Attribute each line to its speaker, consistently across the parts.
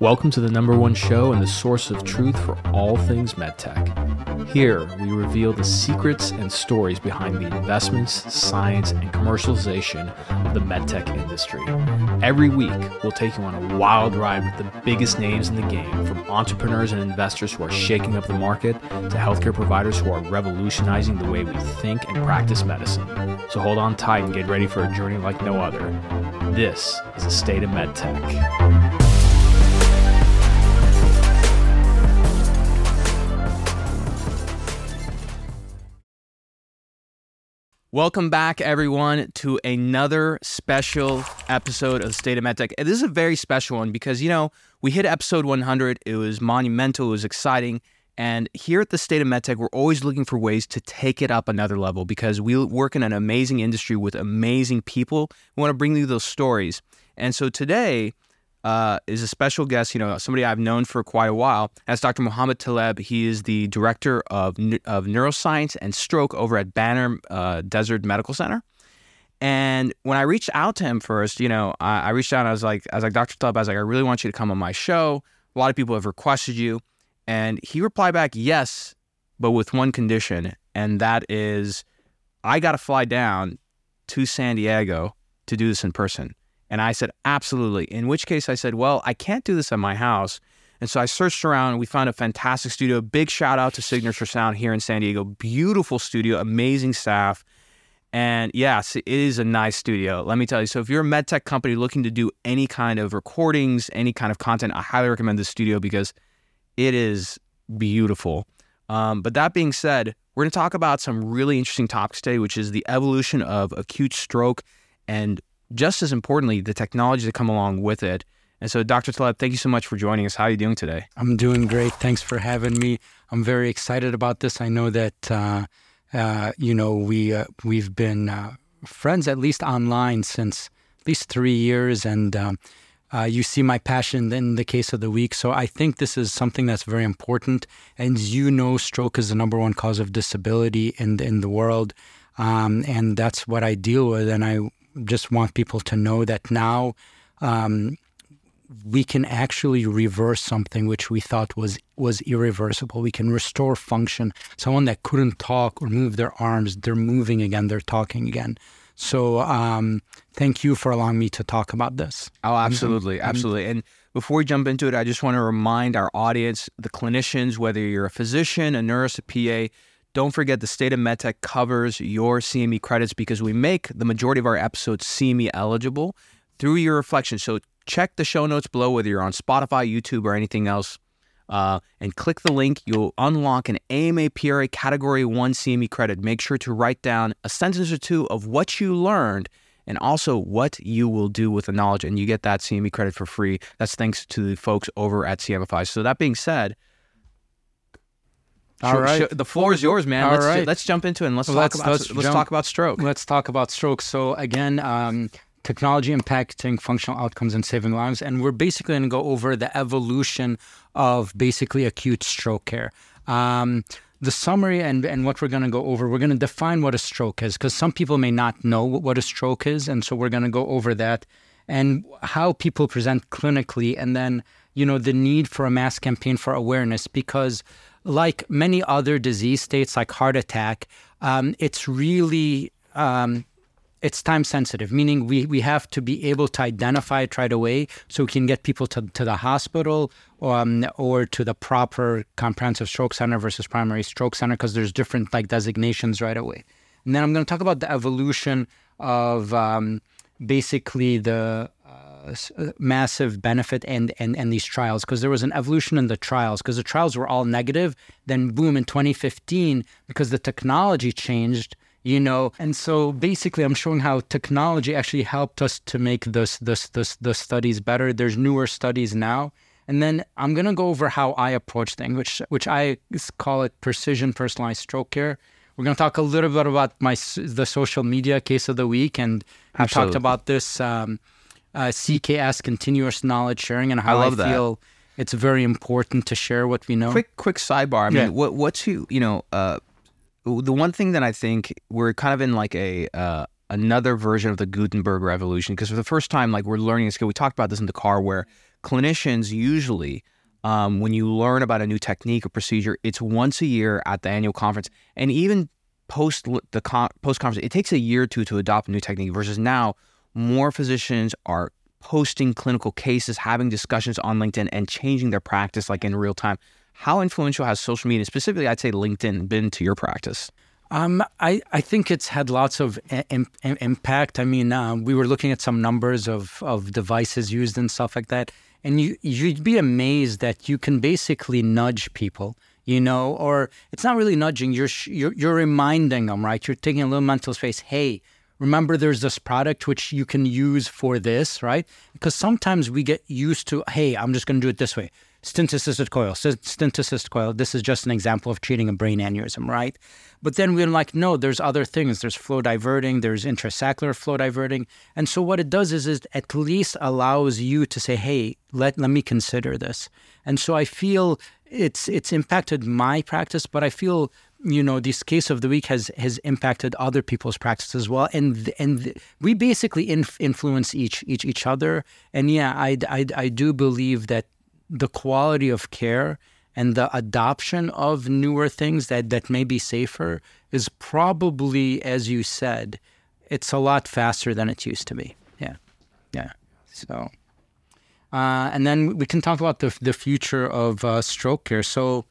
Speaker 1: Welcome to the number one show and the source of truth for all things medtech. Here, we reveal the secrets and stories behind the investments, science, and commercialization of the medtech industry. Every week, we'll take you on a wild ride with the biggest names in the game, from entrepreneurs and investors who are shaking up the market to healthcare providers who are revolutionizing the way we think and practice medicine. So hold on tight and get ready for a journey like no other. This is the state of medtech. Welcome back, everyone, to another special episode of State of MedTech. And this is a very special one because, you know, we hit episode 100. It was monumental, it was exciting. And here at the State of MedTech, we're always looking for ways to take it up another level because we work in an amazing industry with amazing people. We want to bring you those stories. And so today, uh, is a special guest, you know, somebody I've known for quite a while. That's Dr. Mohamed Teleb. He is the director of, of neuroscience and stroke over at Banner uh, Desert Medical Center. And when I reached out to him first, you know, I, I reached out and I was like, I was like, Dr. Teleb, I was like, I really want you to come on my show. A lot of people have requested you. And he replied back, yes, but with one condition. And that is, I got to fly down to San Diego to do this in person. And I said, absolutely. In which case I said, well, I can't do this at my house. And so I searched around and we found a fantastic studio. Big shout out to Signature Sound here in San Diego. Beautiful studio, amazing staff. And yes, it is a nice studio. Let me tell you. So if you're a medtech company looking to do any kind of recordings, any kind of content, I highly recommend this studio because it is beautiful. Um, but that being said, we're going to talk about some really interesting topics today, which is the evolution of acute stroke and just as importantly, the technology that come along with it. And so, Dr. Teleb, thank you so much for joining us. How are you doing today?
Speaker 2: I'm doing great. Thanks for having me. I'm very excited about this. I know that uh, uh, you know we uh, we've been uh, friends at least online since at least three years, and um, uh, you see my passion in the case of the week. So I think this is something that's very important. And you know, stroke is the number one cause of disability in in the world, um, and that's what I deal with. And I just want people to know that now um, we can actually reverse something which we thought was was irreversible. We can restore function. Someone that couldn't talk or move their arms, they're moving again. They're talking again. So um, thank you for allowing me to talk about this.
Speaker 1: Oh, absolutely, mm-hmm. absolutely. And before we jump into it, I just want to remind our audience, the clinicians, whether you're a physician, a nurse, a PA, don't forget the state of MedTech covers your CME credits because we make the majority of our episodes CME eligible through your reflection. So check the show notes below, whether you're on Spotify, YouTube, or anything else, uh, and click the link. You'll unlock an AMA PRA Category 1 CME credit. Make sure to write down a sentence or two of what you learned and also what you will do with the knowledge. And you get that CME credit for free. That's thanks to the folks over at CMEfy. So, that being said,
Speaker 2: all right,
Speaker 1: the floor is yours, man.
Speaker 2: All
Speaker 1: let's,
Speaker 2: right.
Speaker 1: let's jump into it and let's well, talk let's, about let's, let's talk about stroke.
Speaker 2: Let's talk about stroke. So again, um, technology impacting functional outcomes and saving lives, and we're basically going to go over the evolution of basically acute stroke care. Um, the summary and, and what we're going to go over, we're going to define what a stroke is because some people may not know what a stroke is. And so we're going to go over that and how people present clinically, and then, you know, the need for a mass campaign for awareness because like many other disease states, like heart attack, um, it's really um, it's time sensitive, meaning we, we have to be able to identify it right away so we can get people to, to the hospital um, or to the proper comprehensive stroke center versus primary stroke center because there's different like designations right away. And then I'm going to talk about the evolution of um, basically the massive benefit and and and these trials because there was an evolution in the trials because the trials were all negative then boom in 2015 because the technology changed you know? And so basically i'm showing how technology actually helped us to make this this this the studies better. There's newer studies now. And then i'm going to go over how i approach things which which i call it precision personalized stroke care. We're going to talk a little bit about my the social media case of the week and i talked about this um, uh, CKS, continuous knowledge sharing, and how I, I feel that. it's very important to share what we know.
Speaker 1: Quick, quick sidebar. I mean, yeah. what, what's you, you know, uh, the one thing that I think we're kind of in like a uh, another version of the Gutenberg revolution because for the first time, like we're learning a skill. We talked about this in the car where clinicians usually, um, when you learn about a new technique or procedure, it's once a year at the annual conference, and even post the con- post conference, it takes a year or two to adopt a new technique. Versus now, more physicians are posting clinical cases, having discussions on LinkedIn, and changing their practice like in real time. How influential has social media, specifically, I'd say LinkedIn, been to your practice?
Speaker 2: Um, I, I think it's had lots of Im- impact. I mean, uh, we were looking at some numbers of, of devices used and stuff like that. And you, you'd be amazed that you can basically nudge people, you know, or it's not really nudging. You're, you're, you're reminding them, right? You're taking a little mental space. Hey, remember there's this product which you can use for this, right? Because sometimes we get used to, hey, I'm just going to do it this way stent assisted coil, stent assisted coil. This is just an example of treating a brain aneurysm, right? But then we're like, no, there's other things. There's flow diverting, there's intrasaccular flow diverting. And so what it does is, it at least allows you to say, hey, let, let me consider this. And so I feel it's it's impacted my practice, but I feel you know this case of the week has has impacted other people's practice as well and and we basically inf- influence each each each other and yeah I, I i do believe that the quality of care and the adoption of newer things that, that may be safer is probably, as you said, it's a lot faster than it used to be. Yeah. Yeah. So, uh, and then we can talk about the, the future of uh, stroke care. So,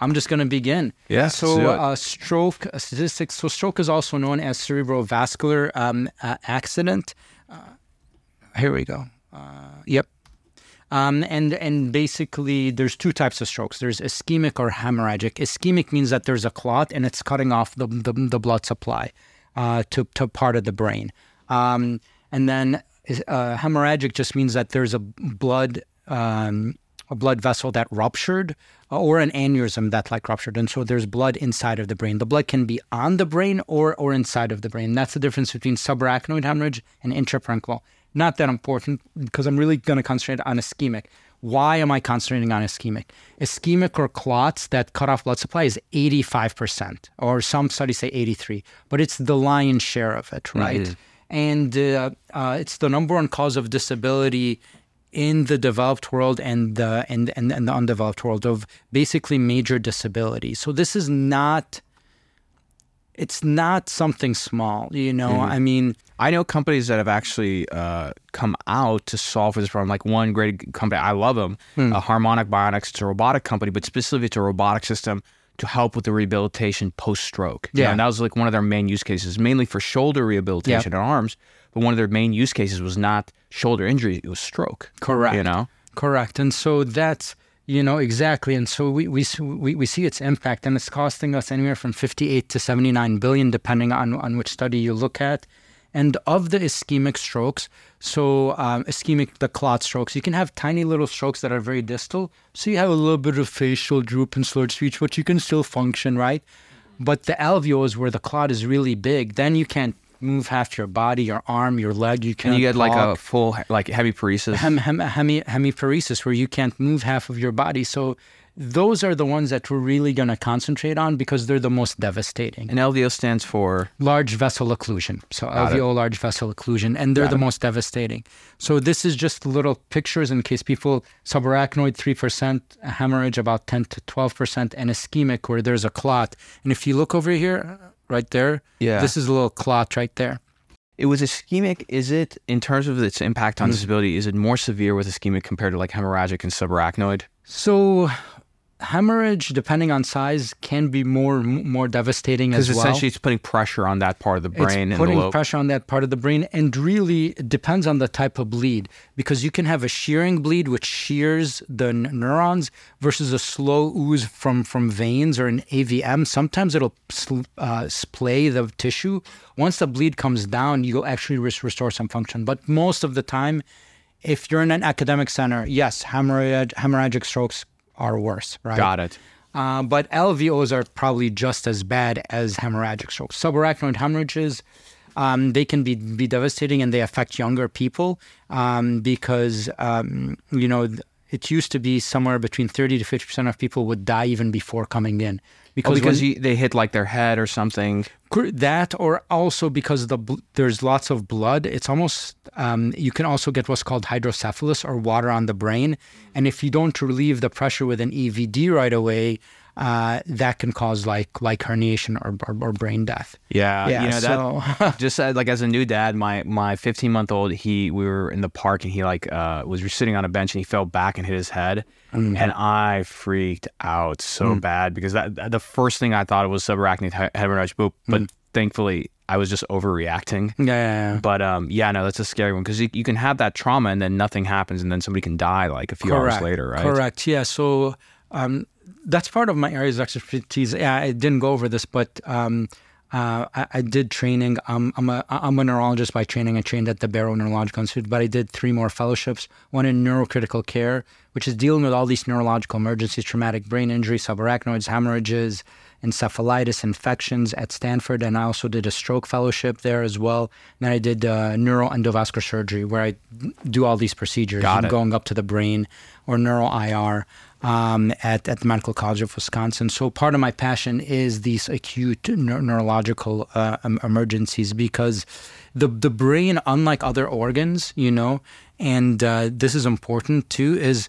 Speaker 2: I'm just going to begin.
Speaker 1: Yeah.
Speaker 2: So, uh, stroke statistics. So, stroke is also known as cerebrovascular um, uh, accident. Uh, here we go. Uh, yep. Um, and and basically, there's two types of strokes. There's ischemic or hemorrhagic. Ischemic means that there's a clot and it's cutting off the the, the blood supply uh, to to part of the brain. Um, and then uh, hemorrhagic just means that there's a blood um, a blood vessel that ruptured uh, or an aneurysm that like ruptured and so there's blood inside of the brain the blood can be on the brain or or inside of the brain that's the difference between subarachnoid hemorrhage and intraparenchymal not that important because I'm really going to concentrate on ischemic. Why am I concentrating on ischemic? Ischemic or clots that cut off blood supply is 85%, or some studies say 83, but it's the lion's share of it, right? Mm-hmm. And uh, uh, it's the number one cause of disability in the developed world and the and, and, and the undeveloped world of basically major disability. So this is not it's not something small, you know. Mm-hmm. I mean,
Speaker 1: I know companies that have actually uh, come out to solve for this problem. Like one great company, I love them, mm. uh, Harmonic Bionics. It's a robotic company, but specifically it's a robotic system to help with the rehabilitation post stroke. Yeah, and that was like one of their main use cases, mainly for shoulder rehabilitation and arms. But one of their main use cases was not shoulder injury; it was stroke.
Speaker 2: Correct.
Speaker 1: You know.
Speaker 2: Correct. And so that's you know, exactly. And so we, we, we, we see its impact, and it's costing us anywhere from 58 to 79 billion, depending on, on which study you look at. And of the ischemic strokes, so um, ischemic, the clot strokes, you can have tiny little strokes that are very distal. So you have a little bit of facial droop and slurred speech, but you can still function, right? But the LVOs, where the clot is really big, then you can't move half your body, your arm, your leg. You can't.
Speaker 1: And you
Speaker 2: get
Speaker 1: like a full like hemiparesis.
Speaker 2: Hem, hem, hemi, hemiparesis, where you can't move half of your body. So those are the ones that we're really going to concentrate on because they're the most devastating.
Speaker 1: And LVO stands for
Speaker 2: large vessel occlusion. So Got LVO, it. large vessel occlusion, and they're Got the it. most devastating. So this is just little pictures in case people subarachnoid three percent, hemorrhage about ten to twelve percent, and ischemic where there's a clot. And if you look over here, right there.
Speaker 1: Yeah.
Speaker 2: This is a little clot right there.
Speaker 1: It was ischemic. Is it, in terms of its impact on mm-hmm. disability, is it more severe with ischemic compared to like hemorrhagic and subarachnoid?
Speaker 2: So hemorrhage, depending on size, can be more more devastating as
Speaker 1: well. Because essentially, it's putting pressure on that part of the brain.
Speaker 2: It's putting pressure on that part of the brain, and really it depends on the type of bleed. Because you can have a shearing bleed, which shears the neurons, versus a slow ooze from from veins or an AVM. Sometimes it'll uh, splay the tissue. Once the bleed comes down, you'll actually restore some function. But most of the time, if you're in an academic center, yes, hemorrhag- hemorrhagic strokes are worse, right?
Speaker 1: Got it.
Speaker 2: Uh, but LVOs are probably just as bad as hemorrhagic strokes. Subarachnoid hemorrhages, um, they can be, be devastating and they affect younger people um, because, um, you know, it used to be somewhere between 30 to 50% of people would die even before coming in.
Speaker 1: Because,
Speaker 2: when-
Speaker 1: because you, they hit like their head or something.
Speaker 2: That or also because the there's lots of blood it's almost um, you can also get what's called hydrocephalus or water on the brain. And if you don't relieve the pressure with an evd right away uh, that can cause like like herniation or, or, or brain death.
Speaker 1: Yeah,
Speaker 2: Yeah,
Speaker 1: you know
Speaker 2: so-
Speaker 1: just uh, like as a new dad, my my 15 month old, he we were in the park and he like uh, was sitting on a bench and he fell back and hit his head,
Speaker 2: Mm-hmm.
Speaker 1: and I freaked out so
Speaker 2: Mm.
Speaker 1: bad because that the first thing I thought was subarachnoid hemorrhage, but, but
Speaker 2: Mm.
Speaker 1: thankfully I was just overreacting.
Speaker 2: yeah, yeah, yeah.
Speaker 1: But um, yeah, no, that's a scary one because you, you can have that trauma and then nothing happens and then somebody can die like a few hours later, right?
Speaker 2: Correct. Yeah. So um, that's part of my areas of expertise. Yeah, I didn't go over this, but um, uh, I, I did training. Um, I'm a I'm a neurologist by training. I trained at the Barrow Neurological Institute, but I did three more fellowships. One in neurocritical care, which is dealing with all these neurological emergencies, traumatic brain injury, subarachnoids, hemorrhages, encephalitis, infections at Stanford, and I also did a stroke fellowship there as well. And then I did uh, neuroendovascular surgery, where I do all these procedures, going up to the brain, or neuro IR um, at at the Medical College of Wisconsin. So part of my passion is these acute neur- neurological uh, em- emergencies because the the brain, unlike other organs, you know, and uh, this is important too, is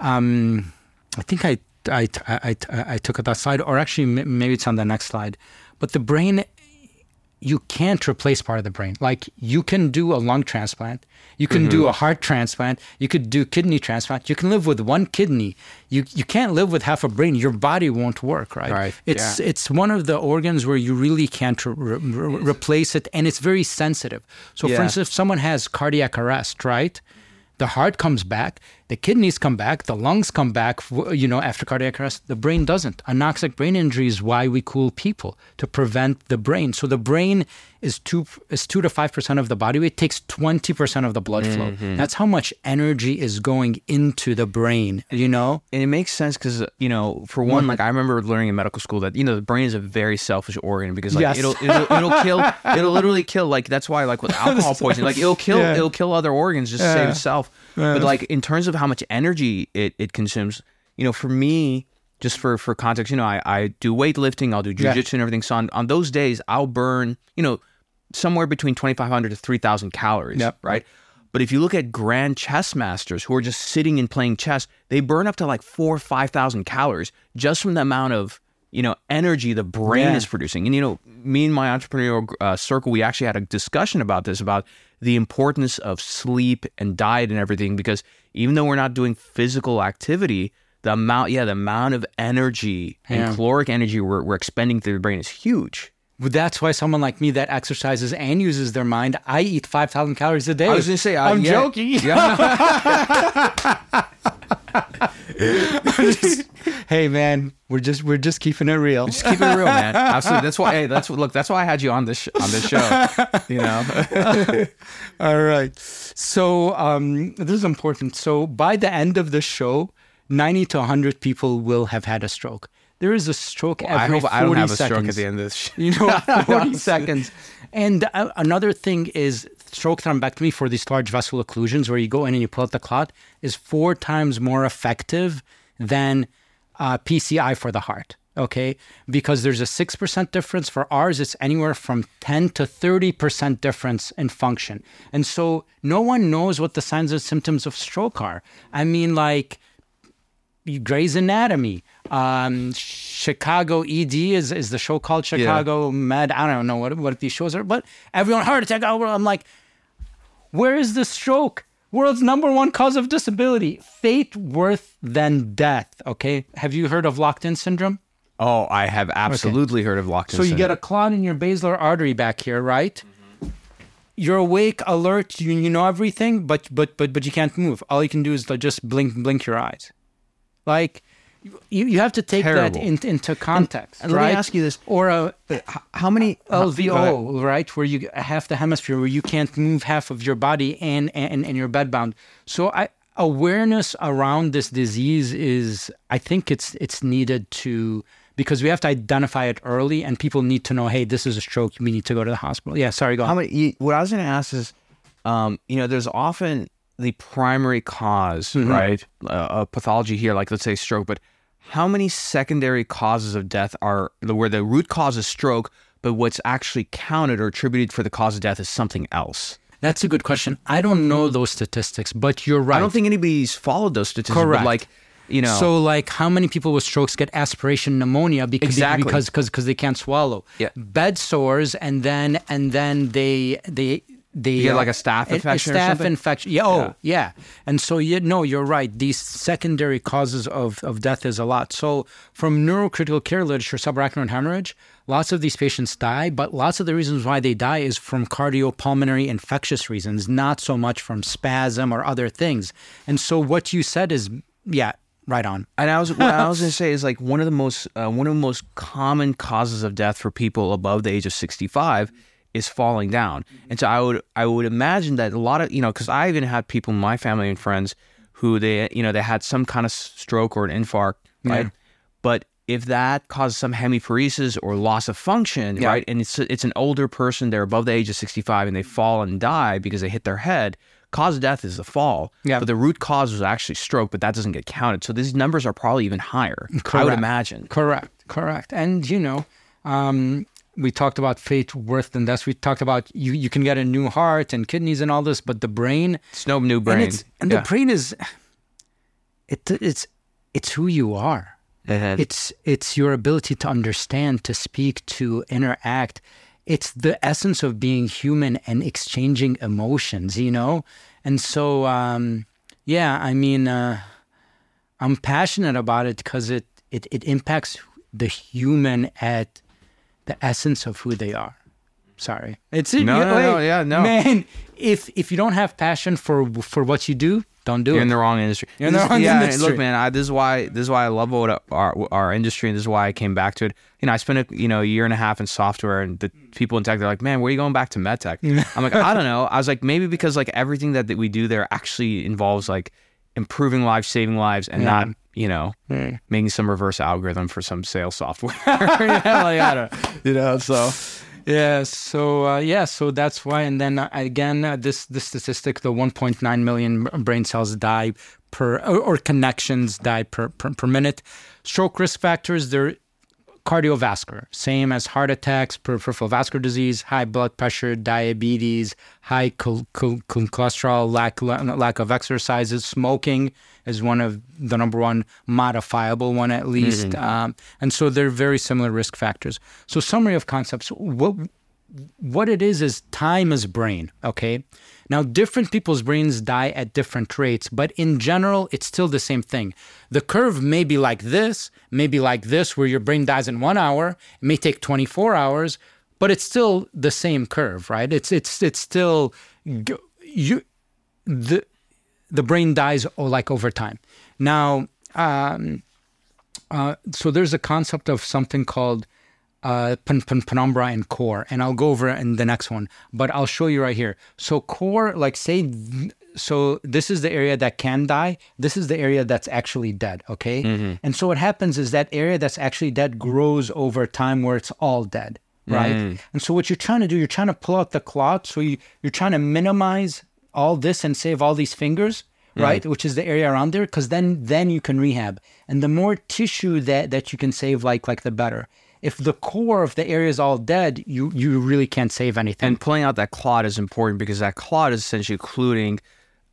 Speaker 2: um, I think I, I, I, I, I took it that slide, or actually maybe it's on the next slide. But the brain, you can't replace part of the brain. Like you can do a lung transplant, you can do mm-hmm. a heart transplant, you could do kidney transplant. You can live with one kidney. You you can't live with half a brain. Your body won't work, right?
Speaker 1: Right,
Speaker 2: It's it's one of the organs where you really can't re- re- replace it, and it's very sensitive. So,
Speaker 1: Yeah.
Speaker 2: for instance, if someone has cardiac arrest, right? The heart comes back, the kidneys come back, the lungs come back, you know, after cardiac arrest. The brain doesn't. Anoxic brain injury is why we cool people to prevent the brain. So the brain is two is two to five percent of the body weight. Takes twenty percent of the blood flow. Mm-hmm. That's how much energy is going into the brain. You know.
Speaker 1: and it makes sense because you know, for one, like mm-hmm. I remember learning in medical school that you know the brain is a very selfish organ because like
Speaker 2: Yes.
Speaker 1: it'll, it'll it'll kill it'll literally kill like that's why like with alcohol poisoning like it'll kill
Speaker 2: Yeah.
Speaker 1: it'll kill other organs just to save itself. But like in terms of how much energy it, it consumes, you know, for me, just for for context, you know, I, I do weightlifting, I'll do
Speaker 2: Yeah.
Speaker 1: jujitsu and everything. So on, on those days, I'll burn, you know, somewhere between twenty five hundred to three thousand calories,
Speaker 2: Yep.
Speaker 1: right? But if you look at grand chess masters who are just sitting and playing chess, they burn up to like four or five thousand calories just from the amount of you know energy the brain
Speaker 2: Yeah.
Speaker 1: is producing. And you know, me and my entrepreneurial uh, circle, we actually had a discussion about this about the importance of sleep and diet and everything because even though we're not doing physical activity, the amount, yeah, the amount of energy
Speaker 2: Yeah.
Speaker 1: and caloric energy we're, we're expending through the brain is huge.
Speaker 2: That's why someone like me that exercises and uses their mind, I eat 5,000 calories a day.
Speaker 1: I was gonna say, uh,
Speaker 2: I'm
Speaker 1: yeah.
Speaker 2: joking. hey man, we're just we're just keeping it real.
Speaker 1: Just keep it real, man. Absolutely. That's why. Hey, that's what. Look, that's why I had you on this sh- on this show. You know.
Speaker 2: All right. So um, this is important. So by the end of the show, 90 to 100 people will have had a stroke. There is a stroke
Speaker 1: I
Speaker 2: every
Speaker 1: hope
Speaker 2: 40
Speaker 1: I don't have a
Speaker 2: seconds.
Speaker 1: stroke at the end of this. Sh-
Speaker 2: you know, 40 seconds. And uh, another thing is stroke thrombectomy for these large vessel occlusions, where you go in and you pull out the clot, is four times more effective than uh, PCI for the heart. Okay, because there's a six percent difference. For ours, it's anywhere from ten to thirty percent difference in function, and so no one knows what the signs and symptoms of stroke are. I mean, like Grey's Anatomy, um, Chicago ED is, is the show called Chicago Med. I don't know what what these shows are, but everyone heart attack. oh, I'm like, where is the stroke? World's number one cause of disability, fate worse than death. Okay, have you heard of locked-in syndrome?
Speaker 1: oh, I have absolutely heard of locked.
Speaker 2: In So you get a clot in your basilar artery back here, right? Mm-hmm. You're awake, alert, you, you know everything, but but but but you can't move. All you can do is just blink blink your eyes. Like you, you have to take that in, into context,
Speaker 1: and let me ask you this.
Speaker 2: Or a
Speaker 1: how many
Speaker 2: LVO, right, where you half the hemisphere where you can't move half of your body and and, and you're bedbound. So I awareness around this disease is I think it's it's needed to because we have to identify it early and people need to know, hey, this is a stroke, we need to go to the hospital. Yeah, sorry, go
Speaker 1: How
Speaker 2: on.
Speaker 1: many? you- What I was going to ask is, um, you know, there's often the primary because
Speaker 2: Mm-hmm.
Speaker 1: right, uh, of pathology here, like let's say stroke, but how many secondary causes of death are where the root cause is stroke, but what's actually counted or attributed for the cause of death is something else?
Speaker 2: That's a good question. I don't know those statistics, but you're right.
Speaker 1: I don't think anybody's followed those statistics.
Speaker 2: Correct.
Speaker 1: But like, you know,
Speaker 2: So, like, how many people with strokes get aspiration pneumonia because
Speaker 1: Exactly.
Speaker 2: because because because they can't swallow?
Speaker 1: Yeah.
Speaker 2: Bed sores, and then and then they they they
Speaker 1: You get,
Speaker 2: uh,
Speaker 1: like, a staph
Speaker 2: a-
Speaker 1: infection or
Speaker 2: A staph
Speaker 1: something?
Speaker 2: infection. Yeah. Oh, yeah. And so you no, you're right. These secondary causes of of death is a lot. So from neurocritical care literature, subarachnoid hemorrhage, lots of these patients die, but lots of the reasons why they die is from cardiopulmonary infectious reasons, not so much from spasm or other things. And so what you said is, yeah, right on.
Speaker 1: And I was what I was going to say is like one of the most uh, one of the most common causes of death for people above the age of 65 is falling down. And so I would I would imagine that a lot of, you know, cuz I even had people in my family and friends who they, you know, they had some kind of stroke or an infarct, right? But if that causes some hemiparesis or loss of function,
Speaker 2: Yeah.
Speaker 1: right? And it's it's an older person, they're above the age of 65 and they fall and die because they hit their head, cause of death is the fall.
Speaker 2: Yeah.
Speaker 1: But the root cause was actually stroke, but that doesn't get counted. So these numbers are probably even higher. I would imagine.
Speaker 2: Correct, correct. And you know, um, we talked about fate, worth, and death. We talked about you. You can get a new heart and kidneys and all this, but the brain,
Speaker 1: It's no new brain.
Speaker 2: and and
Speaker 1: Yeah.
Speaker 2: the brain is, it it's it's who you are.
Speaker 1: It-
Speaker 2: It's it's your ability to understand, to speak, to interact. It's the essence of being human and exchanging emotions, you know. And so, um, yeah, I mean, uh, I'm passionate about it because it, it it impacts the human at the essence of who they are. Sorry, it's
Speaker 1: No, no, no, yeah, no.
Speaker 2: man. If if you don't have passion for for what you do, don't do
Speaker 1: You're
Speaker 2: it.
Speaker 1: in the wrong industry.
Speaker 2: You're in the wrong
Speaker 1: yeah,
Speaker 2: industry.
Speaker 1: Look, man, I, this is why this is why I love what our our industry, and this is why I came back to it. You know, I spent a you know a year and a half in software, and the people in tech they're like, "Man, where are you going back to medtech?" I'm like, I don't know. I was like, maybe because like everything that, that we do there actually involves like improving lives, saving lives, and
Speaker 2: Yeah.
Speaker 1: not you know making some reverse algorithm for some sales software. yeah, like, I don't, you know, so.
Speaker 2: Yeah. So uh, yeah. So that's why. And then uh, again, uh, this this statistic: the 1.9 million brain cells die per or, or connections die per, per per minute. Stroke risk factors: they're cardiovascular, same as heart attacks, peripheral vascular disease, high blood pressure, diabetes, high chol- chol- chol- cholesterol, lack lack of exercises, smoking is one of the number one modifiable one at least, um, and so they're very similar risk factors. So summary of concepts: what what it is is time is brain okay now different people's brains die at different rates but in general it's still the same thing. The curve may be like this may be like this where your brain dies in one hour it may take 24 hours but it's still the same curve right? It's it's it's still you the the brain dies oh, like over time. Now um, uh, so there's a concept of something called uh, pen, pen, penumbra and core, and I'll go over it in the next one. But I'll show you right here. So core, like say, th- so this is the area that can die. This is the area that's actually dead. Okay, mm-hmm. and so what happens is that area that's actually dead grows over time, where it's all dead, right? Mm. And so what you're trying to do, you're trying to pull out the clot. So you, you're trying to minimize all this and save all these fingers mm. right which is the area around there because then then you can rehab and the more tissue that that you can save like like the better if the core of the area is all dead you you really can't save anything
Speaker 1: And pulling out that clot is important because that clot is essentially occluding,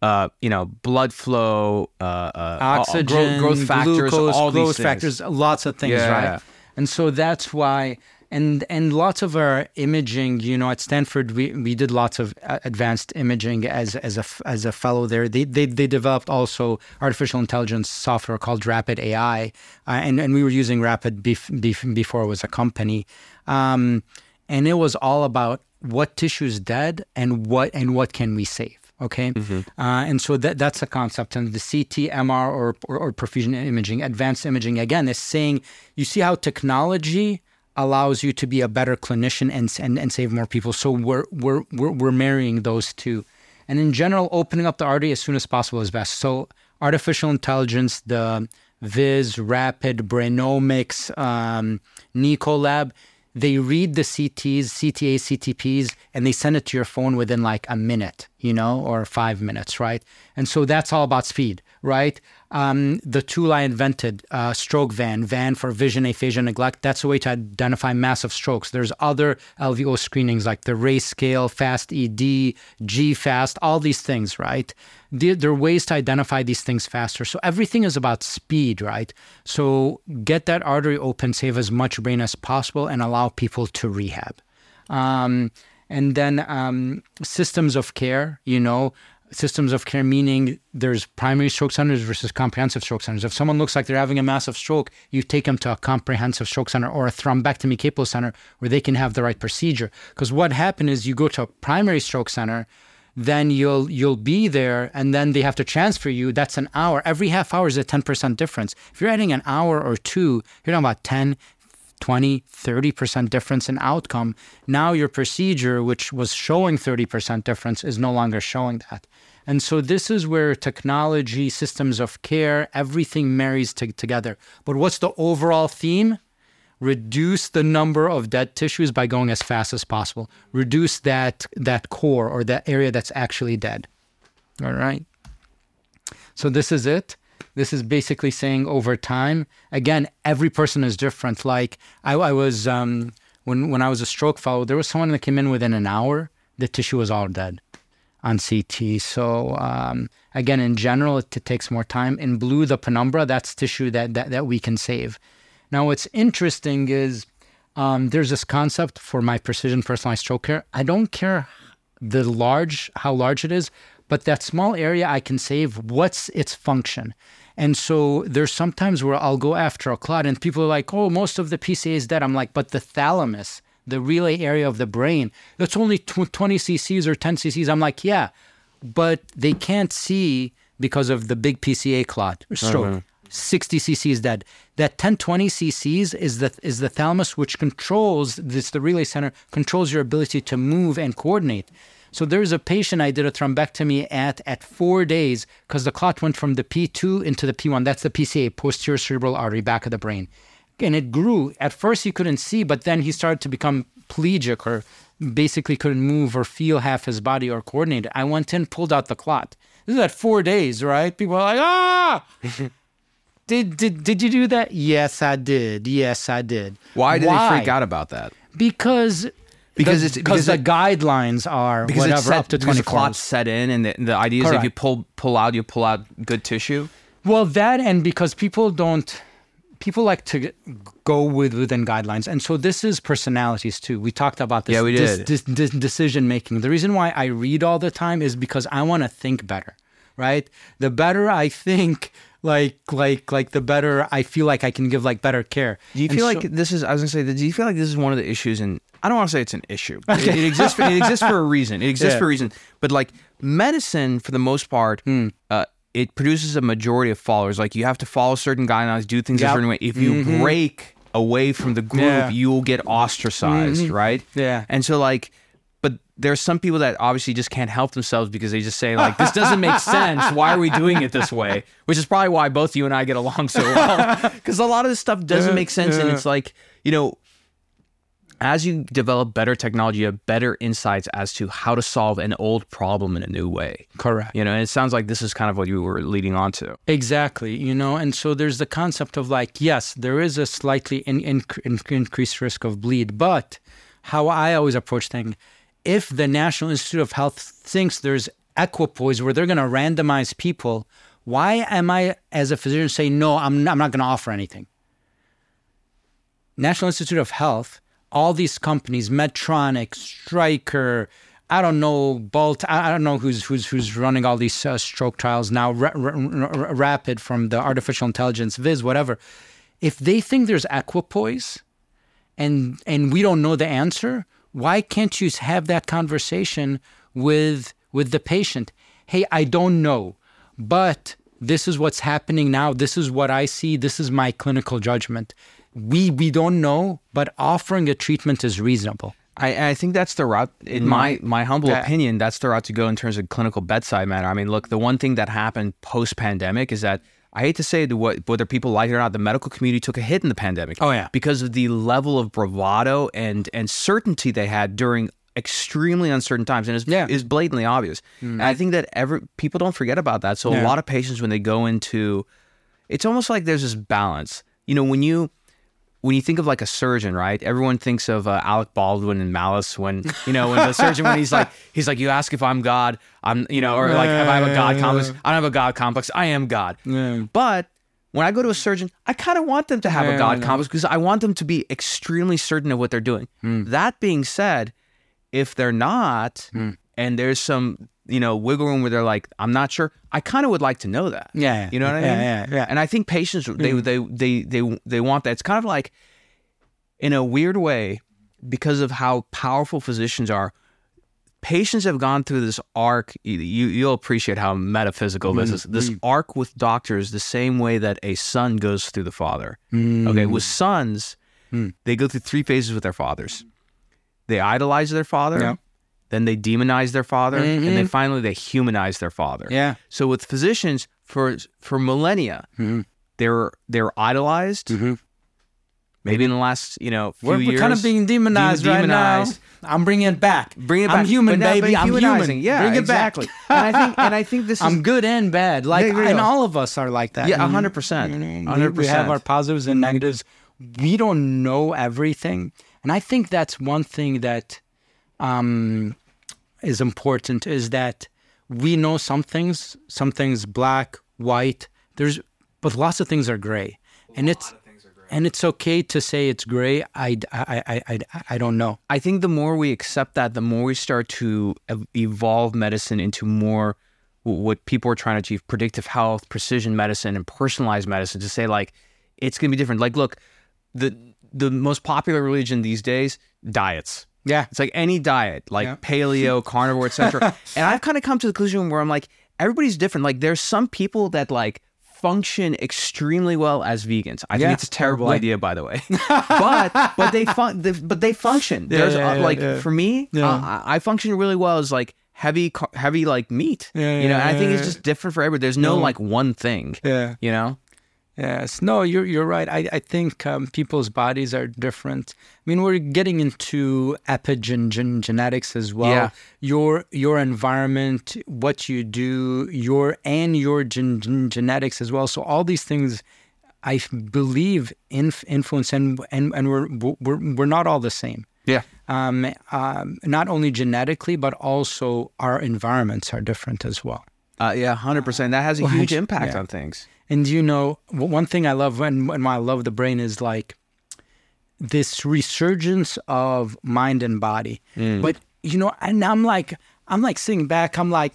Speaker 1: uh, you know, blood flow, uh, uh, all-
Speaker 2: oxygen
Speaker 1: growth, growth factors,
Speaker 2: glucose,
Speaker 1: all
Speaker 2: growth
Speaker 1: these things.
Speaker 2: factors lots of things
Speaker 1: Yeah.
Speaker 2: right and so that's why and and lots of our imaging you know at stanford we, we did lots of uh, advanced imaging as as a as a fellow there. They they, they developed also artificial intelligence software called rapid ai uh, and and we were using rapid bef- bef- before it was a company. Um, and it was all about what tissue is dead and what and what can we save okay? Uh, and so that that's a concept. And the ct mr or, or, or perfusion imaging advanced imaging again is saying you see how technology allows you to be a better clinician and and, and save more people so we're, we're we're we're marrying those two and in general opening up the artery as soon as possible is best so artificial intelligence the viz rapid Brainomix um, nicolab they read the cts ctas ctps and they send it to your phone within like a minute you know, or five minutes, right? And so that's all about speed, right? Um, the tool I invented, uh, Stroke Van, Van for vision aphasia neglect, that's a way to identify massive strokes. There's other LVO screenings like the RACE Scale, Fast ED, G Fast, all these things, right? There, there are ways to identify these things faster. So everything is about speed, right? So get that artery open, save as much brain as possible, and allow people to rehab. Um, and then um, systems of care, you know, systems of care meaning there's primary stroke centers versus comprehensive stroke centers. If someone looks like they're having a massive stroke, you take them to a comprehensive stroke center or a thrombectomy capable center where they can have the right procedure. Because what happened is you go to a primary stroke center, then you'll you'll be there and then they have to transfer you. That's an hour. Every half hour is a 10% difference. If you're adding an hour or two, you're talking about 10, 20, 30% difference in outcome. Now your procedure, which was showing 30% difference, is no longer showing that. And so this is where technology, systems of care, everything marries t- together. But what's the overall theme? Reduce the number of dead tissues by going as fast as possible. Reduce that that core or that area that's actually dead. All right. So this is it. This is basically saying over time. Again, every person is different. Like I, I was um, when when I was a stroke fellow, there was someone that came in within an hour. The tissue was all dead on CT. So um, again, in general, it, takes more time. In blue, the penumbra, that's tissue that that, that we can save. Now, what's interesting is um, there's this concept for my precision personalized stroke care. I don't care the large how large it is, but that small area I can save. What's its function? And so there's sometimes where I'll go after a clot and people are like, oh, most of the PCA is dead. I'm like, but the thalamus, the relay area of the brain, that's only 20 cc's or 10 cc's. I'm like, yeah, but they can't see because of the big PCA clot or stroke. Uh-huh. 60 cc's dead. That 10, 20 cc's is the is the thalamus which controls this the relay center controls your ability to move and coordinate. So there's a patient I did a thrombectomy at at four days because the clot went from the P2 into the P1. That's the PCA, posterior cerebral artery, back of the brain. And it grew. At first he couldn't see, but then he started to become plegic or basically couldn't move or feel half his body or coordinate. I went in, pulled out the clot. This is at four days, right? People are like, ah! did, did, did you do that? Yes, I did. Yes, I did.
Speaker 1: Why did Why? they freak out about that?
Speaker 2: Because because the, it's because the guidelines are whatever set, up to twenty.
Speaker 1: Because the clots set in, and the, the idea is if you pull pull out, you pull out good tissue.
Speaker 2: Well, that and because people don't, people like to go with within guidelines, and so this is personalities too. We talked about this.
Speaker 1: Yeah, we did.
Speaker 2: This, this, this decision making. The reason why I read all the time is because I want to think better. Right. The better I think, like like like the better I feel like I can give like better care.
Speaker 1: Do you feel so, like this is I was gonna say do you feel like this is one of the issues in I don't want to say it's an issue. It, it exists for, it exists for a reason. It exists yeah. for a reason. But like medicine for the most part hmm. uh, it produces a majority of followers. Like you have to follow certain guidelines, do things yep. a certain way. If you mm-hmm. break away from the group, yeah. you will get ostracized, mm-hmm. right?
Speaker 2: Yeah.
Speaker 1: And so like but there's some people that obviously just can't help themselves because they just say like this doesn't make sense why are we doing it this way which is probably why both you and i get along so well because a lot of this stuff doesn't make sense yeah. and it's like you know as you develop better technology, you have better insights as to how to solve an old problem in a new way.
Speaker 2: Correct.
Speaker 1: You know, and it sounds like this is kind of what you were leading on to.
Speaker 2: Exactly. You know, and so there's the concept of like, yes, there is a slightly in, in, in, increased risk of bleed, but how I always approach things, if the National Institute of Health thinks there's equipoise where they're going to randomize people, why am I, as a physician, saying no? I'm not, I'm not going to offer anything. National Institute of Health all these companies, Medtronic, Stryker, I don't know, Balt. I don't know who's who's who's running all these uh, stroke trials now. Rapid from the artificial intelligence, Viz, whatever. If they think there's equipoise, and and we don't know the answer, why can't you have that conversation with with the patient? Hey, I don't know, but this is what's happening now. This is what I see. This is my clinical judgment we we don't know, but offering a treatment is reasonable.
Speaker 1: I, I think that's the route, in my my humble yeah. opinion, that's the route to go in terms of clinical bedside manner. I mean, look, the one thing that happened post pandemic is that I hate to say it, whether people like it or not, the medical community took a hit in the pandemic.
Speaker 2: Oh yeah,
Speaker 1: because of the level of bravado and and certainty they had during extremely uncertain times, and it's,
Speaker 2: Yeah.
Speaker 1: is blatantly obvious. Mm. And I think that every people don't forget about that. So a lot of patients when they go into, it's almost like there's this balance. You know, when you when you think of like a surgeon, right? Everyone thinks of uh, Alec Baldwin and Malice when you know when the surgeon when he's like he's like you ask if I'm God, I'm you know, or like if I have a God complex, I don't have a God complex, I am God.
Speaker 2: Yeah.
Speaker 1: But when I go to a surgeon, I kind of want them to have a God complex because I want them to be extremely certain of what they're doing.
Speaker 2: Hmm.
Speaker 1: That being said, if they're not, and there's some you know wiggle room where they're like, I'm not sure, I kind of would like to know that.
Speaker 2: Yeah,
Speaker 1: you know what I mean?
Speaker 2: yeah, yeah. yeah.
Speaker 1: And I think patients they hmm. they they they they want that. It's kind of like in a weird way because of how powerful physicians are. Patients have gone through this arc. You you'll appreciate how metaphysical this hmm, is. This hmm. arc with doctors, the same way that a son goes through the father. Okay, with sons, they go through three phases with their fathers. They idolize their father,
Speaker 2: Yeah.
Speaker 1: Then they demonize their father, and then mm-hmm. finally they humanize their father.
Speaker 2: Yeah.
Speaker 1: So with physicians, for for millennia,
Speaker 2: Mm-hmm.
Speaker 1: they're they're idolized. Mm-hmm. Maybe in the last you know few
Speaker 2: We're,
Speaker 1: years,
Speaker 2: we're kind of being demonized,
Speaker 1: being
Speaker 2: right now. I'm bringing it back.
Speaker 1: Bring it back.
Speaker 2: I'm
Speaker 1: human, now-
Speaker 2: baby. I'm
Speaker 1: humanizing.
Speaker 2: human.
Speaker 1: Yeah,
Speaker 2: Bring it
Speaker 1: exactly.
Speaker 2: back.
Speaker 1: and I think and I think this is
Speaker 2: I'm good and bad. Like,
Speaker 1: Yeah,
Speaker 2: and all of us are like that.
Speaker 1: Yeah? 100%.
Speaker 2: You know, we-
Speaker 1: hundred mm-hmm.
Speaker 2: We have our positives and negatives. We don't know everything, and I think that's one thing that um, is important. Is that we know some things, some things black, white. There's, but lots of things are gray, and it's and it's okay to say it's gray. I I I I, I don't know.
Speaker 1: I think the more we accept that, the more we start to evolve medicine into more what people are trying to achieve predictive health, precision medicine, and personalized medicine to say, like, it's going to be different. Like, look, the the most popular religion these days, diets.
Speaker 2: Yeah.
Speaker 1: It's like any diet, like
Speaker 2: Yeah.
Speaker 1: paleo, carnivore, etc. and I've kind of come to the conclusion where I'm like, everybody's different. Like, there's some people that like function extremely well as vegans. I
Speaker 2: Yeah,
Speaker 1: think it's a terrible idea, by the way. but but they fun they, but they function. There's
Speaker 2: yeah,
Speaker 1: uh,
Speaker 2: yeah,
Speaker 1: like for me, uh, I function really well as like heavy heavy like meat.
Speaker 2: Yeah,
Speaker 1: you know, I think it's just different for everybody. There's no
Speaker 2: No.
Speaker 1: like one thing.
Speaker 2: Yeah.
Speaker 1: You know.
Speaker 2: Yes, no, you're you're right. I I think um, people's bodies are different. I mean, we're getting into epigen gen- genetics as well.
Speaker 1: Yeah.
Speaker 2: Your your environment, what you do, your and your gen- gen- genetics as well. So all these things, I believe, inf- influence and and and we're we're we're not all the same.
Speaker 1: Yeah.
Speaker 2: Um, um, not only genetically, but also our environments are different as well.
Speaker 1: Uh, yeah, hundred percent. That has a huge impact
Speaker 2: yeah.
Speaker 1: on things.
Speaker 2: And you know, one thing I love when, when I love the brain is like this resurgence of mind and body. Mm. But you know, and I'm like, I'm like sitting back. I'm like,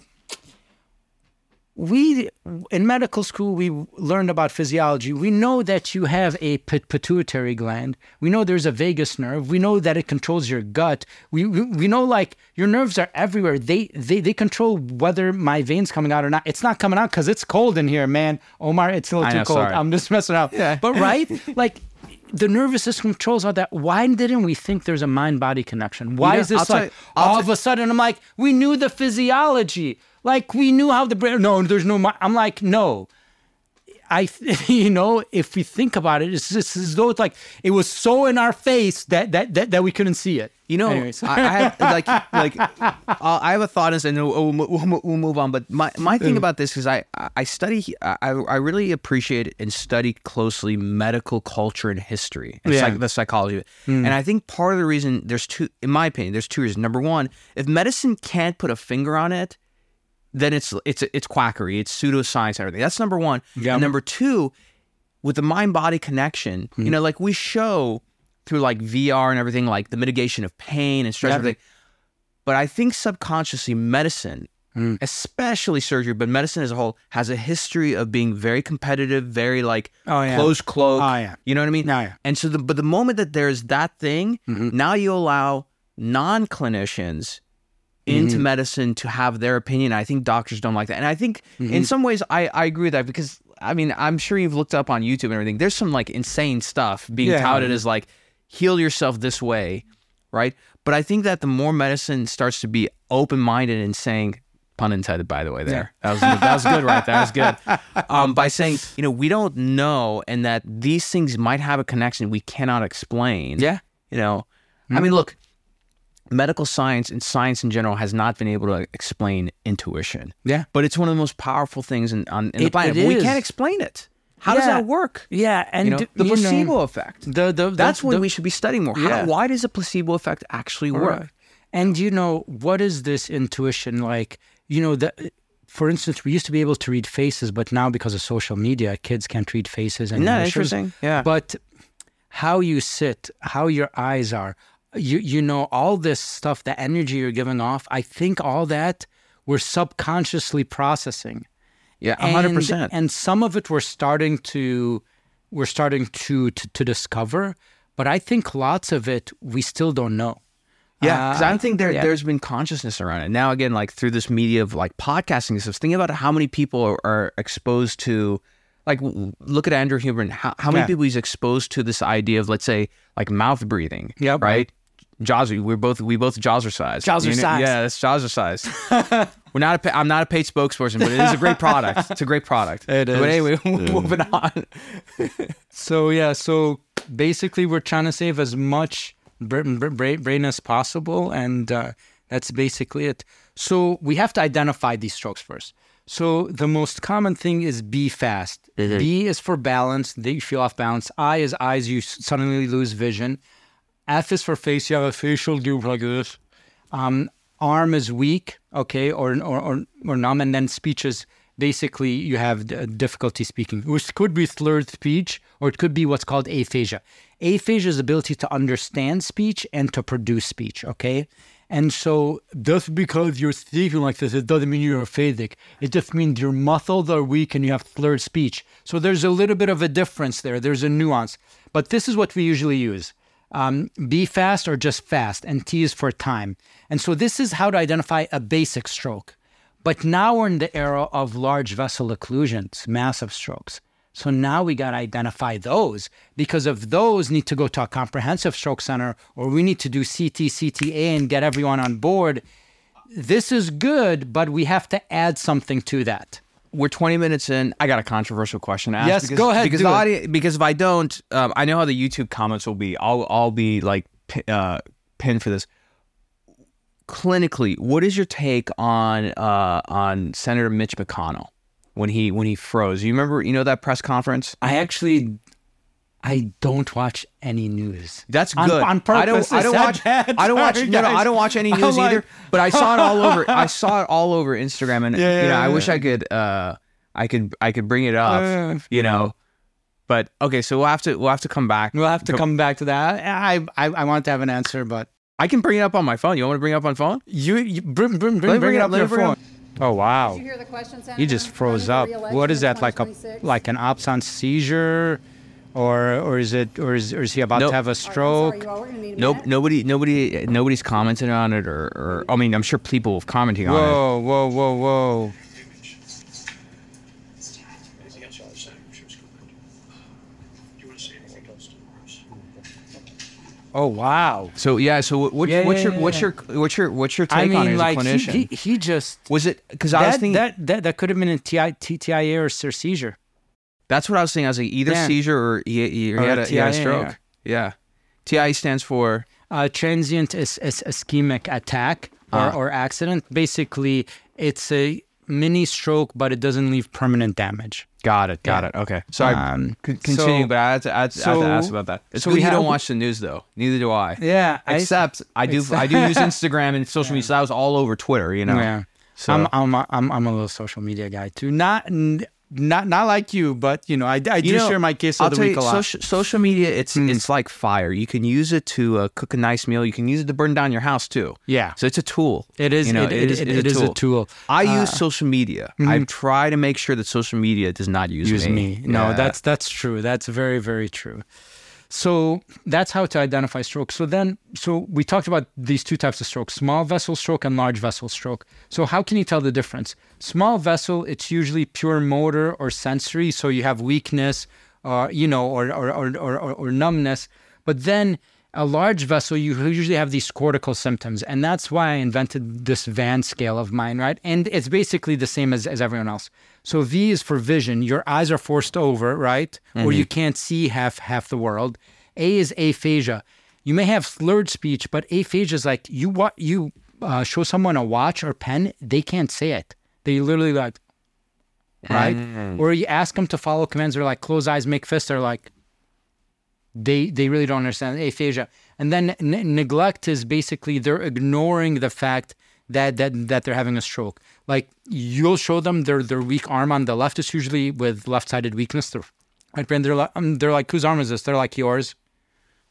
Speaker 2: we in medical school we learned about physiology. We know that you have a pituitary gland. We know there's a vagus nerve. We know that it controls your gut. We we, we know like your nerves are everywhere. They they they control whether my veins coming out or not. It's not coming out because it's cold in here, man. Omar, it's a little
Speaker 1: I
Speaker 2: too
Speaker 1: know,
Speaker 2: cold.
Speaker 1: sorry.
Speaker 2: I'm just messing up.
Speaker 1: Yeah.
Speaker 2: But right, like. The nervous system controls all that. Why didn't we think there's a mind-body connection? Why
Speaker 1: You know,
Speaker 2: is this
Speaker 1: I'll
Speaker 2: like
Speaker 1: you-
Speaker 2: all
Speaker 1: tell-
Speaker 2: of a sudden? I'm like, we knew the physiology. Like we knew how the brain. No, there's no. I'm like, no. I, you know, if we think about it, it's just as though it's like it was so in our face that that that, that we couldn't see it.
Speaker 1: You know,
Speaker 2: Anyways.
Speaker 1: I, I have like like uh, I have a thought, and then we'll, we'll, we'll move on. But my, my thing about this is I I study I I really appreciate and study closely medical culture and history and
Speaker 2: Yeah.
Speaker 1: psych, the psychology of it. And I think part of the reason there's two, in my opinion, there's two reasons. Number one, if medicine can't put a finger on it, then it's it's it's quackery, it's pseudoscience, everything. That's number one.
Speaker 2: Yeah.
Speaker 1: And number two, with the mind body connection, you know, mm-hmm. like we show through like VR and everything, like the mitigation of pain and stress
Speaker 2: Yeah.
Speaker 1: and everything. But I think subconsciously, medicine, mm. especially surgery, but medicine as a whole, has a history of being very competitive, very like
Speaker 2: Oh, yeah.
Speaker 1: close cloak.
Speaker 2: Oh, yeah.
Speaker 1: You know what I mean?
Speaker 2: Oh, yeah.
Speaker 1: And so, the, but the moment that there's that thing, mm-hmm. now you allow non clinicians into mm-hmm. medicine to have their opinion. I think doctors don't like that. And I think in mm-hmm. some ways I, I agree with that because I mean, I'm sure you've looked up on YouTube and everything. There's some like insane stuff being
Speaker 2: Yeah.
Speaker 1: touted as like heal yourself this way, right? But I think that the more medicine starts to be open minded and saying, pun intended, by the way, there. That was that was good right. That was good. Um, by saying, you know, we don't know and that these things might have a connection we cannot explain.
Speaker 2: Yeah.
Speaker 1: You know, I mm-hmm. mean, look, medical science and science in general has not been able to explain intuition.
Speaker 2: Yeah.
Speaker 1: But it's one of the most powerful things in, on, in the
Speaker 2: It-
Speaker 1: planet.
Speaker 2: it
Speaker 1: we can't explain it. How does that work?
Speaker 2: Yeah, and
Speaker 1: You know, the
Speaker 2: you know,
Speaker 1: placebo effect.
Speaker 2: The, the,
Speaker 1: That's
Speaker 2: the,
Speaker 1: what
Speaker 2: the-
Speaker 1: we should be studying more. How,
Speaker 2: Yeah.
Speaker 1: why does the placebo effect actually work?
Speaker 2: Right. And you know, what is this intuition like? You know, the, for instance, we used to be able to read faces, but now because of social media, kids can't read faces and
Speaker 1: that
Speaker 2: emotions.
Speaker 1: interesting? Yeah.
Speaker 2: But how you sit, how your eyes are, you you know, all this stuff, the energy you're giving off, I think all that we're subconsciously processing.
Speaker 1: Yeah, hundred
Speaker 2: And-
Speaker 1: percent.
Speaker 2: And some of it we're starting to we're starting to, to to discover, but I think lots of it we still don't know.
Speaker 1: Yeah, because I don't think there
Speaker 2: yeah.
Speaker 1: there's been consciousness around it. Now again, like through this media of like podcasting and stuff, think about how many people are, are exposed to like look at Andrew Huberman, how, how many
Speaker 2: Yeah.
Speaker 1: people he's exposed to this idea of let's say like mouth breathing.
Speaker 2: Yep.
Speaker 1: Right? Jawser, we're both we both jazzercise.
Speaker 2: Jazzercise.
Speaker 1: Yeah, that's jazzercise. we're not a pa- I'm not a paid spokesperson, but it is a great product. It's a great product.
Speaker 2: It
Speaker 1: But
Speaker 2: is.
Speaker 1: anyway, moving on.
Speaker 2: So yeah, so basically we're trying to save as much bra- bra- bra- brain as possible, and uh, that's basically it. So we have to identify these strokes first. So the most common thing is B fast. B is for balance. That you feel off balance. I is eyes. You suddenly lose vision. F is for face. You have a facial this. Um, arm is weak, okay, or, or or or numb, and then speech is basically you have difficulty speaking, which could be slurred speech, or it could be what's called aphasia. Aphasia is ability to understand speech and to produce speech, okay. And so, just because you're speaking like this, it doesn't mean you're aphasic. It just means your muscles are weak and you have slurred speech. So there's a little bit of a difference there. There's a nuance, but this is what we usually use um, be fast or just fast, and T is for time. And so this is how to identify a basic stroke. But now we're in the era of large vessel occlusions, massive strokes. So now we got to identify those because if those need to go to a comprehensive stroke center or we need to do CT, CTA and get everyone on board. This is good, but we have to add something to that.
Speaker 1: We're 20 minutes in. I got a controversial question to ask.
Speaker 2: Yes,
Speaker 1: because,
Speaker 2: go ahead,
Speaker 1: Because, the
Speaker 2: it.
Speaker 1: because if I don't, um, I know how the YouTube comments will be. I'll I'll be like uh, pinned for this. Clinically, what is your take on uh, on Senator Mitch McConnell when he when he froze? You remember, you know that press conference?
Speaker 2: I actually I don't watch any news.
Speaker 1: That's
Speaker 2: On-
Speaker 1: good.
Speaker 2: on
Speaker 1: I don't.
Speaker 2: purpose,
Speaker 1: I
Speaker 2: I
Speaker 1: don't watch.
Speaker 2: that.
Speaker 1: I don't watch.
Speaker 2: Sorry,
Speaker 1: No, no, I don't watch any news
Speaker 2: like-
Speaker 1: either. But I saw it all over. I saw it all over Instagram, and
Speaker 2: Yeah,
Speaker 1: you know,
Speaker 2: yeah,
Speaker 1: I
Speaker 2: yeah.
Speaker 1: wish I could. Uh, I could. I could bring it up.
Speaker 2: Uh,
Speaker 1: you know, but okay. So we'll have to. We'll have to come back.
Speaker 2: We'll have to come back to that. I I, I want to have an answer, but
Speaker 1: I can bring it up on my phone. You want me to bring it up on phone?
Speaker 2: you, you bring, bring, bring,
Speaker 1: bring
Speaker 2: it
Speaker 1: it
Speaker 2: up
Speaker 1: up, let
Speaker 2: your
Speaker 1: me bring
Speaker 2: phone. Oh wow!
Speaker 3: Did you hear the question, Senator?
Speaker 2: He just froze up. What is that like a like an absence seizure, or or is it or is or is he about
Speaker 1: Nope.
Speaker 2: to have a
Speaker 3: All right,
Speaker 2: stroke?
Speaker 3: sorry, you all, we're gonna need
Speaker 1: Nope. Nobody. Nobody. Nobody's commented on it, or, or I mean, I'm sure people have commenting on it.
Speaker 2: Whoa whoa whoa whoa!
Speaker 4: Anything else I'll say? She was good. Do you want to say anything else to Bruce?
Speaker 2: Oh wow!
Speaker 1: So yeah. So what, what,
Speaker 2: Yeah,
Speaker 1: what's
Speaker 2: yeah,
Speaker 1: your
Speaker 2: yeah,
Speaker 1: what's your what's your what's your take
Speaker 2: I
Speaker 1: on it as
Speaker 2: like
Speaker 1: a
Speaker 2: he,
Speaker 1: clinician?
Speaker 2: he he just
Speaker 1: was it because I was thinking
Speaker 2: that that that could have been a TI, TIA or, or seizure.
Speaker 1: That's what I was saying. I was like either
Speaker 2: Yeah.
Speaker 1: seizure or he, he, he had
Speaker 2: a
Speaker 1: a, he had a stroke. Yeah. T I stands for
Speaker 2: uh, transient is, is ischemic attack or,
Speaker 1: Ah.
Speaker 2: or accident. Basically, it's a mini stroke, but it doesn't leave permanent damage.
Speaker 1: Got it. Got
Speaker 2: Yeah.
Speaker 1: it. Okay. Sorry.
Speaker 2: Um,
Speaker 1: c- continue,
Speaker 2: so-
Speaker 1: but I had to, I had to, I had to ask about that. It's
Speaker 2: so
Speaker 1: good
Speaker 2: we
Speaker 1: you don't watch the news though. Neither do I.
Speaker 2: Yeah,
Speaker 1: Except I, do. I do use Instagram and social media. So I was all over Twitter. You know.
Speaker 2: Yeah.
Speaker 1: So
Speaker 2: I'm, I'm, a, I'm, I'm a little social media guy too. Not, not, not like you, but you know, I, I do
Speaker 1: You know,
Speaker 2: share my case
Speaker 1: I'll
Speaker 2: of the
Speaker 1: tell
Speaker 2: week
Speaker 1: you,
Speaker 2: a lot. Hmm.
Speaker 1: social, social media, it's it's like fire. You can use it to uh, cook a nice meal. You can use it to burn down your house too.
Speaker 2: Yeah.
Speaker 1: So it's a tool.
Speaker 2: It is-
Speaker 1: You know,
Speaker 2: it- it- it- it is a tool.
Speaker 1: I
Speaker 2: Uh,
Speaker 1: use social media. I try to make sure that social media does not use,
Speaker 2: use me. No,
Speaker 1: Yeah.
Speaker 2: that's that's true. That's very very true. So that's how to identify stroke. So then, so we talked about these two types of stroke: small vessel stroke and large vessel stroke. So how can you tell the difference? Small vessel, it's usually pure motor or sensory. So you have weakness, or you know, or or or, or, or numbness. But then a large vessel, you usually have these cortical symptoms. And that's why I invented this VAN scale of mine, right? And it's basically the same as, as everyone else. So V is for vision. Your eyes are forced over, right? Or you can't see half half the world. A is aphasia. You may have slurred speech, but aphasia is like you what you uh, show someone a watch or pen, they can't say it. They literally like, right? Or you ask them to follow commands, they're like close eyes, make fists. They're like, they they really don't understand aphasia. And then n- neglect is basically they're ignoring the fact that that that they're having a stroke. Like you'll show them their their weak arm on the left is usually with left-sided weakness. The right brain, they're like um, they're like whose arm is this? They're like yours.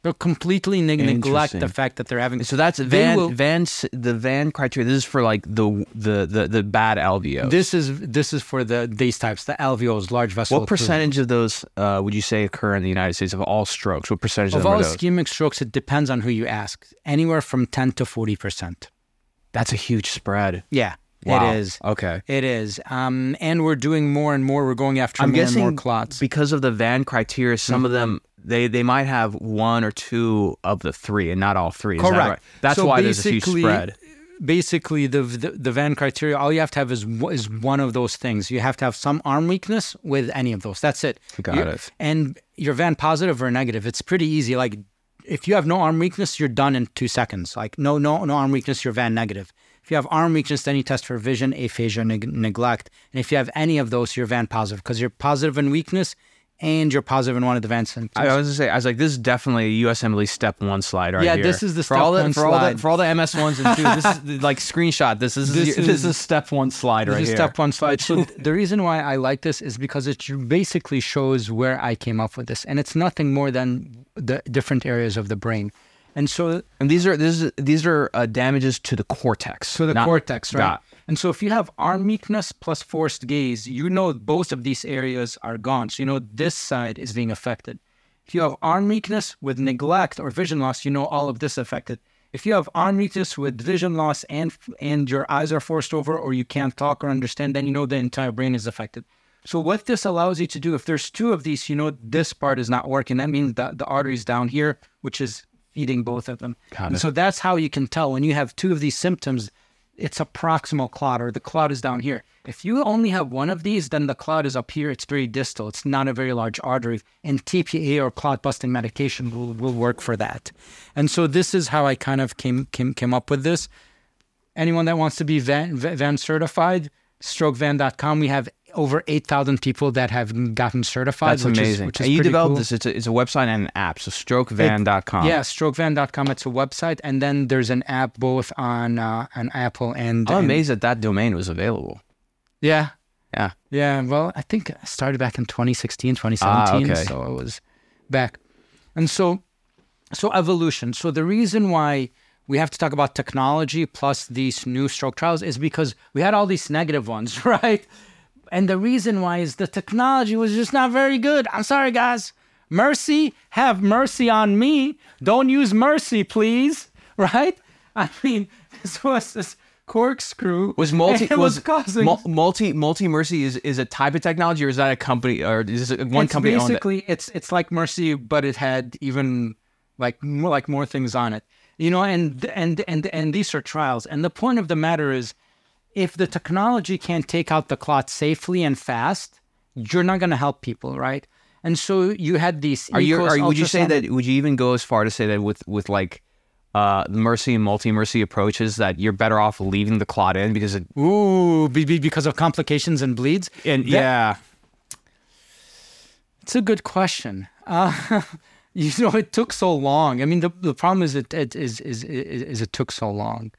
Speaker 2: They'll completely neg- neglect the fact that they're having.
Speaker 1: So that's Van
Speaker 2: will-
Speaker 1: Van's the Van criteria. This is for like the the the, the bad LVOs.
Speaker 2: This is this is for the these types, the LVOs, large vessel.
Speaker 1: what percentage of those uh, would you say occur in the United States of all strokes? What percentage of,
Speaker 2: Of all ischemic strokes, it depends on who you ask. Anywhere from ten to forty percent.
Speaker 1: That's a huge spread.
Speaker 2: Yeah,
Speaker 1: Wow.
Speaker 2: it is.
Speaker 1: Okay.
Speaker 2: It is. Um, and we're doing more and more. We're going after
Speaker 1: I'm
Speaker 2: more
Speaker 1: guessing
Speaker 2: and more clots.
Speaker 1: because of the Van criteria, some of them they they might have one or two of the three, and not all three. Is that
Speaker 2: Correct.
Speaker 1: right? That's
Speaker 2: So
Speaker 1: why there's a huge spread.
Speaker 2: Basically, the, the the Van criteria, all you have to have is is one of those things. You have to have some arm weakness with any of those. That's it.
Speaker 1: Got
Speaker 2: You're-
Speaker 1: it.
Speaker 2: And you're Van positive or negative. It's pretty easy. Like if you have no arm weakness, you're done in two seconds. Like no no no arm weakness, you're Van negative. If you have arm weakness, then you test for vision, aphasia, neg- neglect. And if you have any of those, you're Van positive because you're positive in weakness and you're positive in one of the Van symptoms.
Speaker 1: I was gonna say, I was like, this is definitely a USMLE step one slide right
Speaker 2: Yeah,
Speaker 1: here.
Speaker 2: this is the
Speaker 1: for all
Speaker 2: step
Speaker 1: the,
Speaker 2: one
Speaker 1: for all the
Speaker 2: slide.
Speaker 1: for all the MS ones and two. This is like screenshot. This is
Speaker 2: This
Speaker 1: is, this
Speaker 2: is-
Speaker 1: is step one slide right here.
Speaker 2: This is step one slide. So the reason why I like this is because it basically shows where I came up with this, and it's nothing more than the different areas of the brain. And so,
Speaker 1: And these are this is, these are uh, damages to the cortex.
Speaker 2: so the
Speaker 1: not-
Speaker 2: cortex, right?
Speaker 1: Got-
Speaker 2: And so, if you have arm weakness plus forced gaze, you know both of these areas are gone. So you know this side is being affected. If you have arm weakness with neglect or vision loss, you know all of this affected. If you have arm weakness with vision loss and and your eyes are forced over or you can't talk or understand, then you know the entire brain is affected. So what this allows you to do, if there's two of these, you know this part is not working. That means that the artery is down here, which is feeding both of them.
Speaker 1: Got
Speaker 2: and so that's how you can tell when you have two of these symptoms. It's a proximal clot, or the clot is down here. If you only have one of these, then the clot is up here. It's very distal. It's not a very large artery, and TPA or clot busting medication will, will work for that. And so this is how I kind of came came came up with this. Anyone that wants to be Van, Van certified, strokevan.com. We have over 8,000 people that have gotten certified.
Speaker 1: That's
Speaker 2: which Is,
Speaker 1: amazing.
Speaker 2: which is
Speaker 1: and you developed
Speaker 2: cool.
Speaker 1: this. It's a, it's a website and an app. So strokevan.com.
Speaker 2: Yeah, strokevan.com. It's a website, and then there's an app both on uh, on Apple and.
Speaker 1: I'm
Speaker 2: and-
Speaker 1: amazed that that domain was available.
Speaker 2: Yeah,
Speaker 1: Yeah.
Speaker 2: yeah. Well, I think I started back in 2016, 2017.
Speaker 1: Ah, okay.
Speaker 2: So it was back, and so so evolution. So the reason why we have to talk about technology plus these new stroke trials is because we had all these negative ones, right? And the reason why is the technology was just not very good. I'm sorry, guys. Mercy, have mercy on me. Don't use mercy, please. Right? I mean, this was this corkscrew.
Speaker 1: Was multi
Speaker 2: it
Speaker 1: was,
Speaker 2: causing
Speaker 1: mul- multi multi Merci is is a type of technology or is that a company or is it one
Speaker 2: it's
Speaker 1: company owned it?
Speaker 2: basically it's it's like Merci but it had even like more like more things on it you know and and and and these are trials and the point of the matter is if the technology can't take out the clot safely and fast you're not going to help people right and so you had these
Speaker 1: Are you are would you say that would you even go as far to say that with with like uh Merci and multi Merci approaches that you're better off leaving the clot in because it
Speaker 2: ooh be, be- because of complications and bleeds
Speaker 1: and
Speaker 2: That-
Speaker 1: yeah
Speaker 2: It's a good question. Uh, you know, it took so long. I mean, the, the problem is it, it is, is is is it took so long.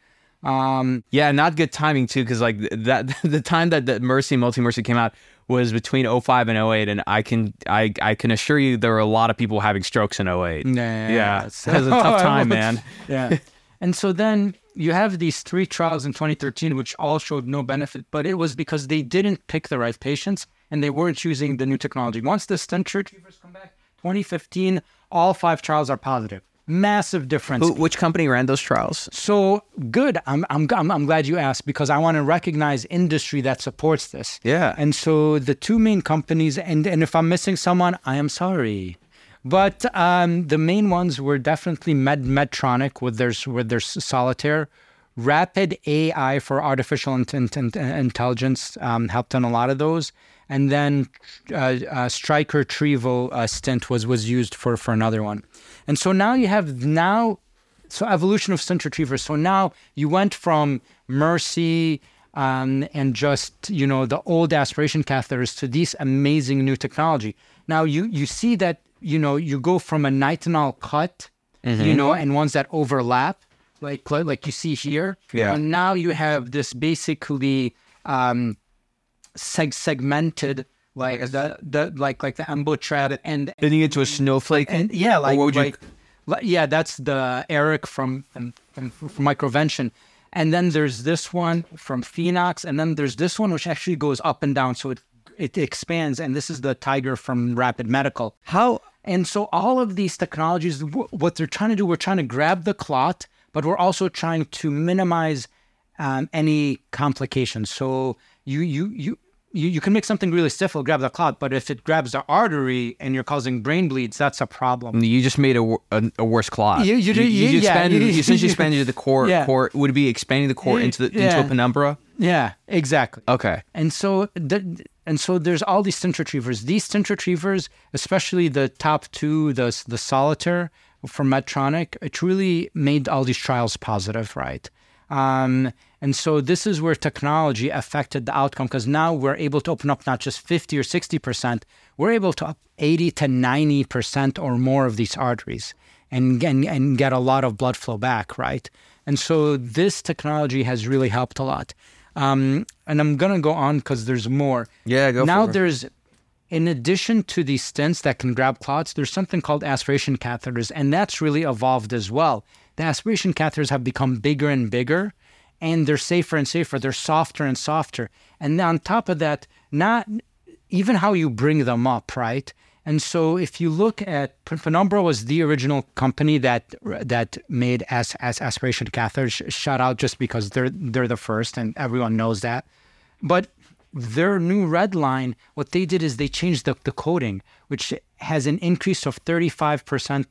Speaker 2: Um,
Speaker 1: Yeah, not good timing too, because like that the time that, that Merci Multi Merci came out was between 05 and 08, and I can I I can assure you there were a lot of people having strokes in 08.
Speaker 2: yeah,
Speaker 1: Yeah,
Speaker 2: it's-
Speaker 1: that was a tough time, man.
Speaker 2: yeah. And so then you have these three trials in 2013, which all showed no benefit, but it was because they didn't pick the right patients and they weren't using the new technology. Once the stent retrievers come back, 2015, all five trials are positive. Massive difference.
Speaker 1: Who, which company ran those trials?
Speaker 2: So good. I'm, I'm, I'm, I'm glad you asked because I want to recognize industry that supports this.
Speaker 1: Yeah.
Speaker 2: And so the two main companies, and, and if I'm missing someone, I am sorry. But um, the main ones were definitely Med Medtronic with their with their solitaire, Rapid AI for artificial int- int- intelligence um, helped on a lot of those, and then uh, uh, Stryker Trevo uh, stent was was used for for another one, and so now you have now so evolution of stent retrievers. So now you went from Merci um, and just you know the old aspiration catheters to these amazing new technology. Now you you see that you know you go from a nitinol cut, you know, and ones that overlap, like like like you see here.
Speaker 1: Yeah.
Speaker 2: And now you have this basically um, seg- segmented like the the like like the EmboTrap and
Speaker 1: Then you get to a snowflake.
Speaker 2: and yeah, like,
Speaker 1: what would you-
Speaker 2: like yeah, that's the Eric from from, from Microvention. And then there's this one from Phenox, and then there's this one which actually goes up and down, so it it expands. And this is the Tiger from Rapid Medical.
Speaker 1: How
Speaker 2: And so all of these technologies, wh- what they're trying to do, we're trying to grab the clot, but we're also trying to minimize um, any complications. So you you you. You, you can make something really stiff, it'll grab the clot, but if it grabs the artery and you're causing brain bleeds, that's a problem.
Speaker 1: you just made a, a, a worse clot.
Speaker 2: You- you
Speaker 1: you,
Speaker 2: you- yeah,
Speaker 1: expanded,
Speaker 2: you-
Speaker 1: you essentially expanded the core.
Speaker 2: Yeah.
Speaker 1: core would it be expanding the core into the into a penumbra.
Speaker 2: Yeah, exactly.
Speaker 1: Okay.
Speaker 2: And so, the, and so there's all these stent retrievers. These stent retrievers, especially the top two, the the Solitaire from Medtronic, it really made all these trials positive, right? Um, and so this is where technology affected the outcome because now we're able to open up not just 50 or 60 percent, we're able to up 80 to 90 percent or more of these arteries and, and and get a lot of blood flow back, right? And so this technology has really helped a lot. Um, and I'm gonna go on because there's more.
Speaker 1: Yeah, go
Speaker 2: Now
Speaker 1: for it.
Speaker 2: Now there's, in addition to these stents that can grab clots, there's something called aspiration catheters, and that's really evolved as well. The aspiration catheters have become bigger and bigger, and they're safer and safer. They're softer and softer. And on top of that, not even how you bring them up, right? And so, if you look at Penumbra was the original company that that made as as aspiration catheters. Shout out just because they're they're the first, and everyone knows that. But their new red line, what they did is they changed the, the coating, which has an increase of 35%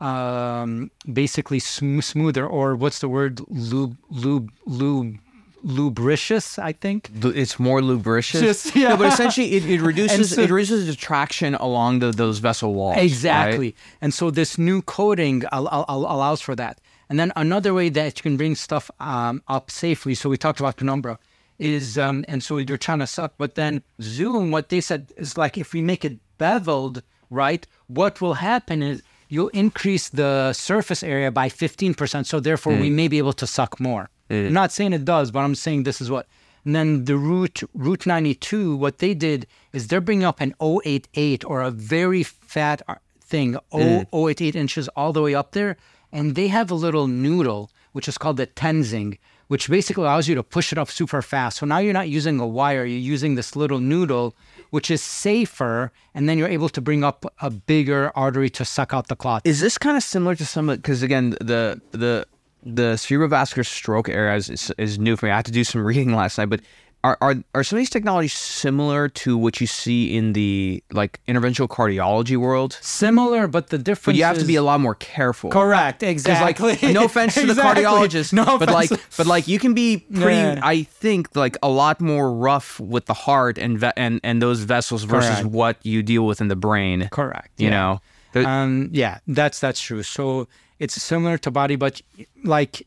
Speaker 2: um, basically sm- smoother, or what's the word? Lube, lube, lube, lubricious, I think.
Speaker 1: It's more lubricious.
Speaker 2: Just- yeah.
Speaker 1: No, but essentially, it, it reduces
Speaker 2: so-
Speaker 1: it reduces the traction along the, those vessel walls. right?
Speaker 2: Exactly. And so this new coating al- al- allows for that. And then another way that you can bring stuff um, up safely. So we talked about penumbra is, um, and so you're trying to suck, but then Zoom, what they said is like if we make it beveled, right? What will happen is you'll increase the surface area by 15%. So therefore, we mm. may be able to suck more. Mm. I'm not saying it does, but I'm saying this is what. And then the Route Route 92, what they did is they're bringing up an 088 or a very fat uh, thing, mm. 088 inches all the way up there, and they have a little noodle which is called the Tenzing, which basically allows you to push it up super fast. So now you're not using a wire, you're using this little noodle, which is safer, and then you're able to bring up a bigger artery to suck out the clot.
Speaker 1: Is this kind of similar to some because again the the the cerebrovascular stroke area is, is, is new for me. I had to do some reading last night, but are, are are some of these technologies similar to what you see in the like interventional cardiology world?
Speaker 2: Similar, but the difference
Speaker 1: But you have to be a lot more careful.
Speaker 2: correct, exactly.
Speaker 1: like, no offense to the
Speaker 2: Exactly.
Speaker 1: cardiologist,
Speaker 2: no
Speaker 1: but like, but like, you can be pretty.
Speaker 2: Yeah.
Speaker 1: I think like a lot more rough with the heart and ve- and and those vessels versus
Speaker 2: Correct.
Speaker 1: what you deal with in the brain.
Speaker 2: correct.
Speaker 1: You
Speaker 2: yeah.
Speaker 1: know, There-
Speaker 2: Um, yeah, that's that's true. So it's similar to body, but like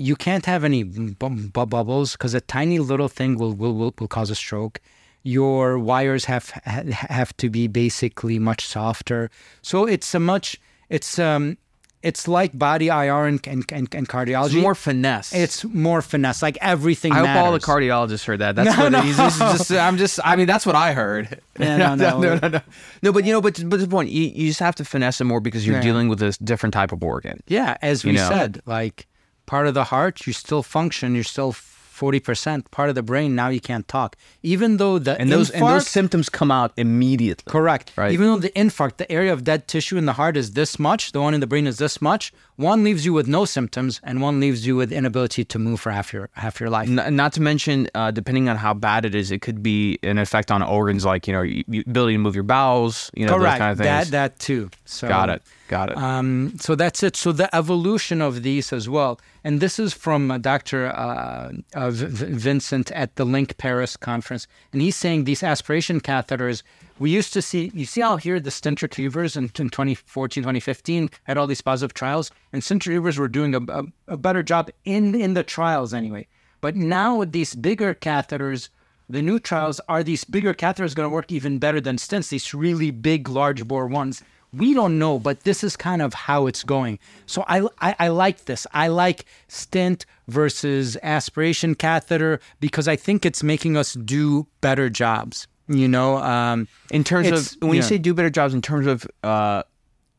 Speaker 2: you can't have any bu- bu- bubbles because a tiny little thing will, will will will cause a stroke. Your wires have have to be basically much softer. So it's a much it's um it's like body IR and and, and, and cardiology.
Speaker 1: it's more finesse.
Speaker 2: it's more finesse. Like everything.
Speaker 1: I hope all the cardiologists heard that. That's
Speaker 2: No,
Speaker 1: what
Speaker 2: no.
Speaker 1: he's, he's just. I'm just. I mean, that's what I heard.
Speaker 2: Yeah, no, no.
Speaker 1: no, no, no. No, but you know, but but the point, you, you just have to finesse it more because you're
Speaker 2: Yeah.
Speaker 1: dealing with a different type of organ.
Speaker 2: Yeah, as we
Speaker 1: You know?
Speaker 2: said, like part of the heart, you still function, you're still forty percent. Part of the brain, now you can't talk, even though the
Speaker 1: And those and those symptoms come out immediately.
Speaker 2: correct.
Speaker 1: Right.
Speaker 2: Even though the infarct, the area of dead tissue in the heart is this much, the one in the brain is this much. One leaves you with no symptoms, and one leaves you with inability to move for half your half your life.
Speaker 1: N- not to mention, uh, depending on how bad it is, it could be an effect on organs like you know ability to move your bowels, you know,
Speaker 2: correct.
Speaker 1: those kind of
Speaker 2: that that too. So
Speaker 1: Got it. Got it.
Speaker 2: Um, so that's it. So the evolution of these as well, and this is from uh, Dr. Uh, uh, Vincent at the LINNC Paris conference, and he's saying these aspiration catheters. We used to see, you see how here the stent retrievers in, in 2014, 2015 had all these positive trials, and stent retrievers were doing a, a, a better job in in the trials anyway. But now with these bigger catheters, the new trials are these bigger catheters going to work even better than stents? These really big, large bore ones. We don't know, but this is kind of how it's going. So I, I, I like this. I like stent versus aspiration catheter because I think it's making us do better jobs. You know, um,
Speaker 1: in terms of when you say do better jobs, in terms of uh,